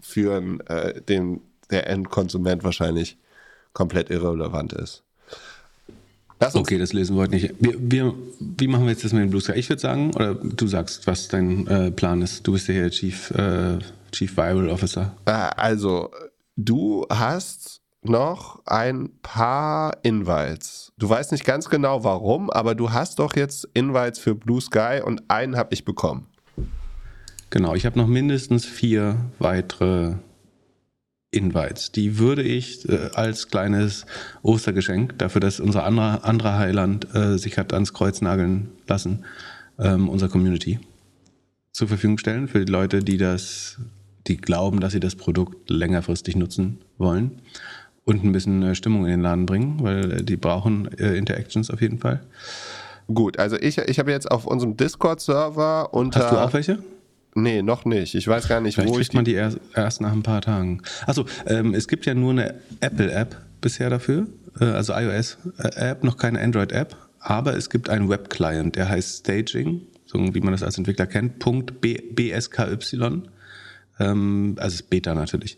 führen, äh, dem der Endkonsument wahrscheinlich komplett irrelevant ist. okay, das lesen wir heute nicht. Wir, wir, wie machen wir jetzt das mit dem Blue Sky? Ich würde sagen, oder du sagst, was dein äh, Plan ist. Du bist ja hier Chief, äh, Chief Viral Officer. Äh, also, du hast noch ein paar Invites. Du weißt nicht ganz genau warum, aber du hast doch jetzt Invites für Blue Sky und einen habe ich bekommen. Genau, ich habe noch mindestens vier weitere Invites. Die würde ich äh, als kleines Ostergeschenk dafür, dass unser anderer, anderer Heiland äh, sich hat ans Kreuz nageln lassen, ähm, unserer Community zur Verfügung stellen für die Leute, die das, die glauben, dass sie das Produkt längerfristig nutzen wollen und ein bisschen äh, Stimmung in den Laden bringen, weil äh, die brauchen äh, Interactions auf jeden Fall. Gut, also ich, ich habe jetzt auf unserem Discord-Server unter. Hast du auch welche? Nee, noch nicht. Ich weiß gar nicht, Vielleicht wo kriegt ich. man die erst, erst nach ein paar Tagen. Achso, ähm, es gibt ja nur eine Apple-App bisher dafür, äh, also iOS-App, noch keine Android-App, aber es gibt einen Web-Client, der heißt Staging, so wie man das als Entwickler kennt, .bsky ähm, also ist Beta natürlich,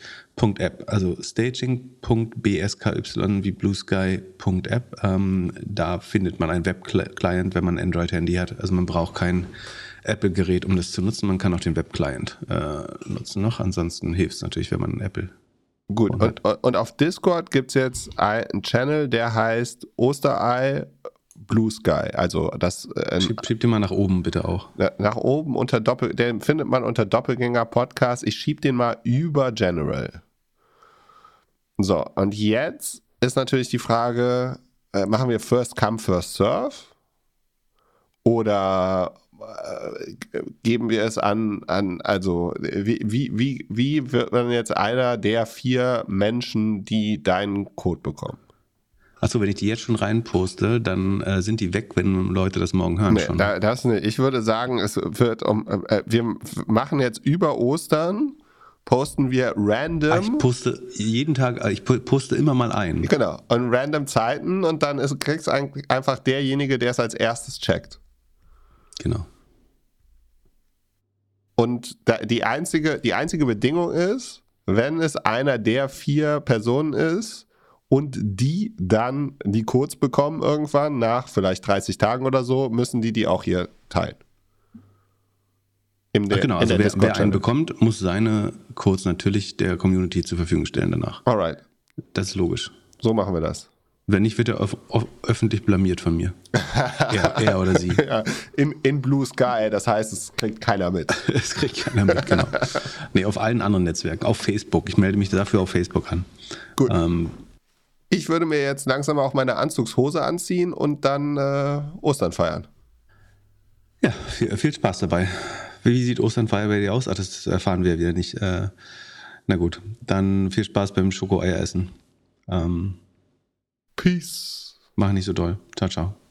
.app, also staging.bsky wie bluesky.app, ähm, da findet man einen Web-Client, wenn man ein Android-Handy hat, also man braucht kein Apple-Gerät, um das zu nutzen, man kann auch den Web-Client äh, nutzen noch, ansonsten hilft es natürlich, wenn man ein Apple Gut, und, und, auf Discord gibt es jetzt einen Channel, der heißt Osterei Blue Sky. Also das äh, schieb, schieb den mal nach oben bitte auch. Nach oben unter Doppel, den findet man unter Doppelgänger Podcast. Ich schieb den mal über General. So, und jetzt ist natürlich die Frage, äh, machen wir First Come, First Serve? Oder geben wir es an, an also wie, wie, wie, wie wird man jetzt einer der vier Menschen, die deinen Code bekommen? Achso, wenn ich die jetzt schon reinposte, dann äh, sind die weg, wenn Leute das morgen hören. Nee, schon. Da, das nicht. Ich würde sagen, es wird um, äh, wir machen jetzt über Ostern posten wir random. Ah, ich poste jeden Tag, äh, ich poste immer mal ein. Genau, an random Zeiten und dann ist, kriegst einfach derjenige, der es als erstes checkt. Genau. Und da, die, einzige, die einzige Bedingung ist, wenn es einer der vier Personen ist und die dann die Codes bekommen irgendwann, nach vielleicht 30 Tagen oder so, müssen die die auch hier teilen. Der, Ach genau, also wer, wer einen bekommt, muss seine Codes natürlich der Community zur Verfügung stellen danach. Alright. Das ist logisch. So machen wir das. Wenn nicht, wird er öf öffentlich blamiert von mir. [laughs] er, er, oder sie. Ja, in, in Blue Sky, das heißt, es kriegt keiner mit. [laughs] es kriegt keiner mit, genau. nee, auf allen anderen Netzwerken, auf Facebook. Ich melde mich dafür auf Facebook an. Gut. Ähm, ich würde mir jetzt langsam auch meine Anzugshose anziehen und dann äh, Ostern feiern. Ja, viel, viel, Spaß dabei. Wie sieht Osternfeier bei dir aus? Ach, das erfahren wir wieder nicht. Äh, na gut, dann viel Spaß beim Schokoeier essen. Ähm, Peace. Mach nicht so doll. Ciao, ciao.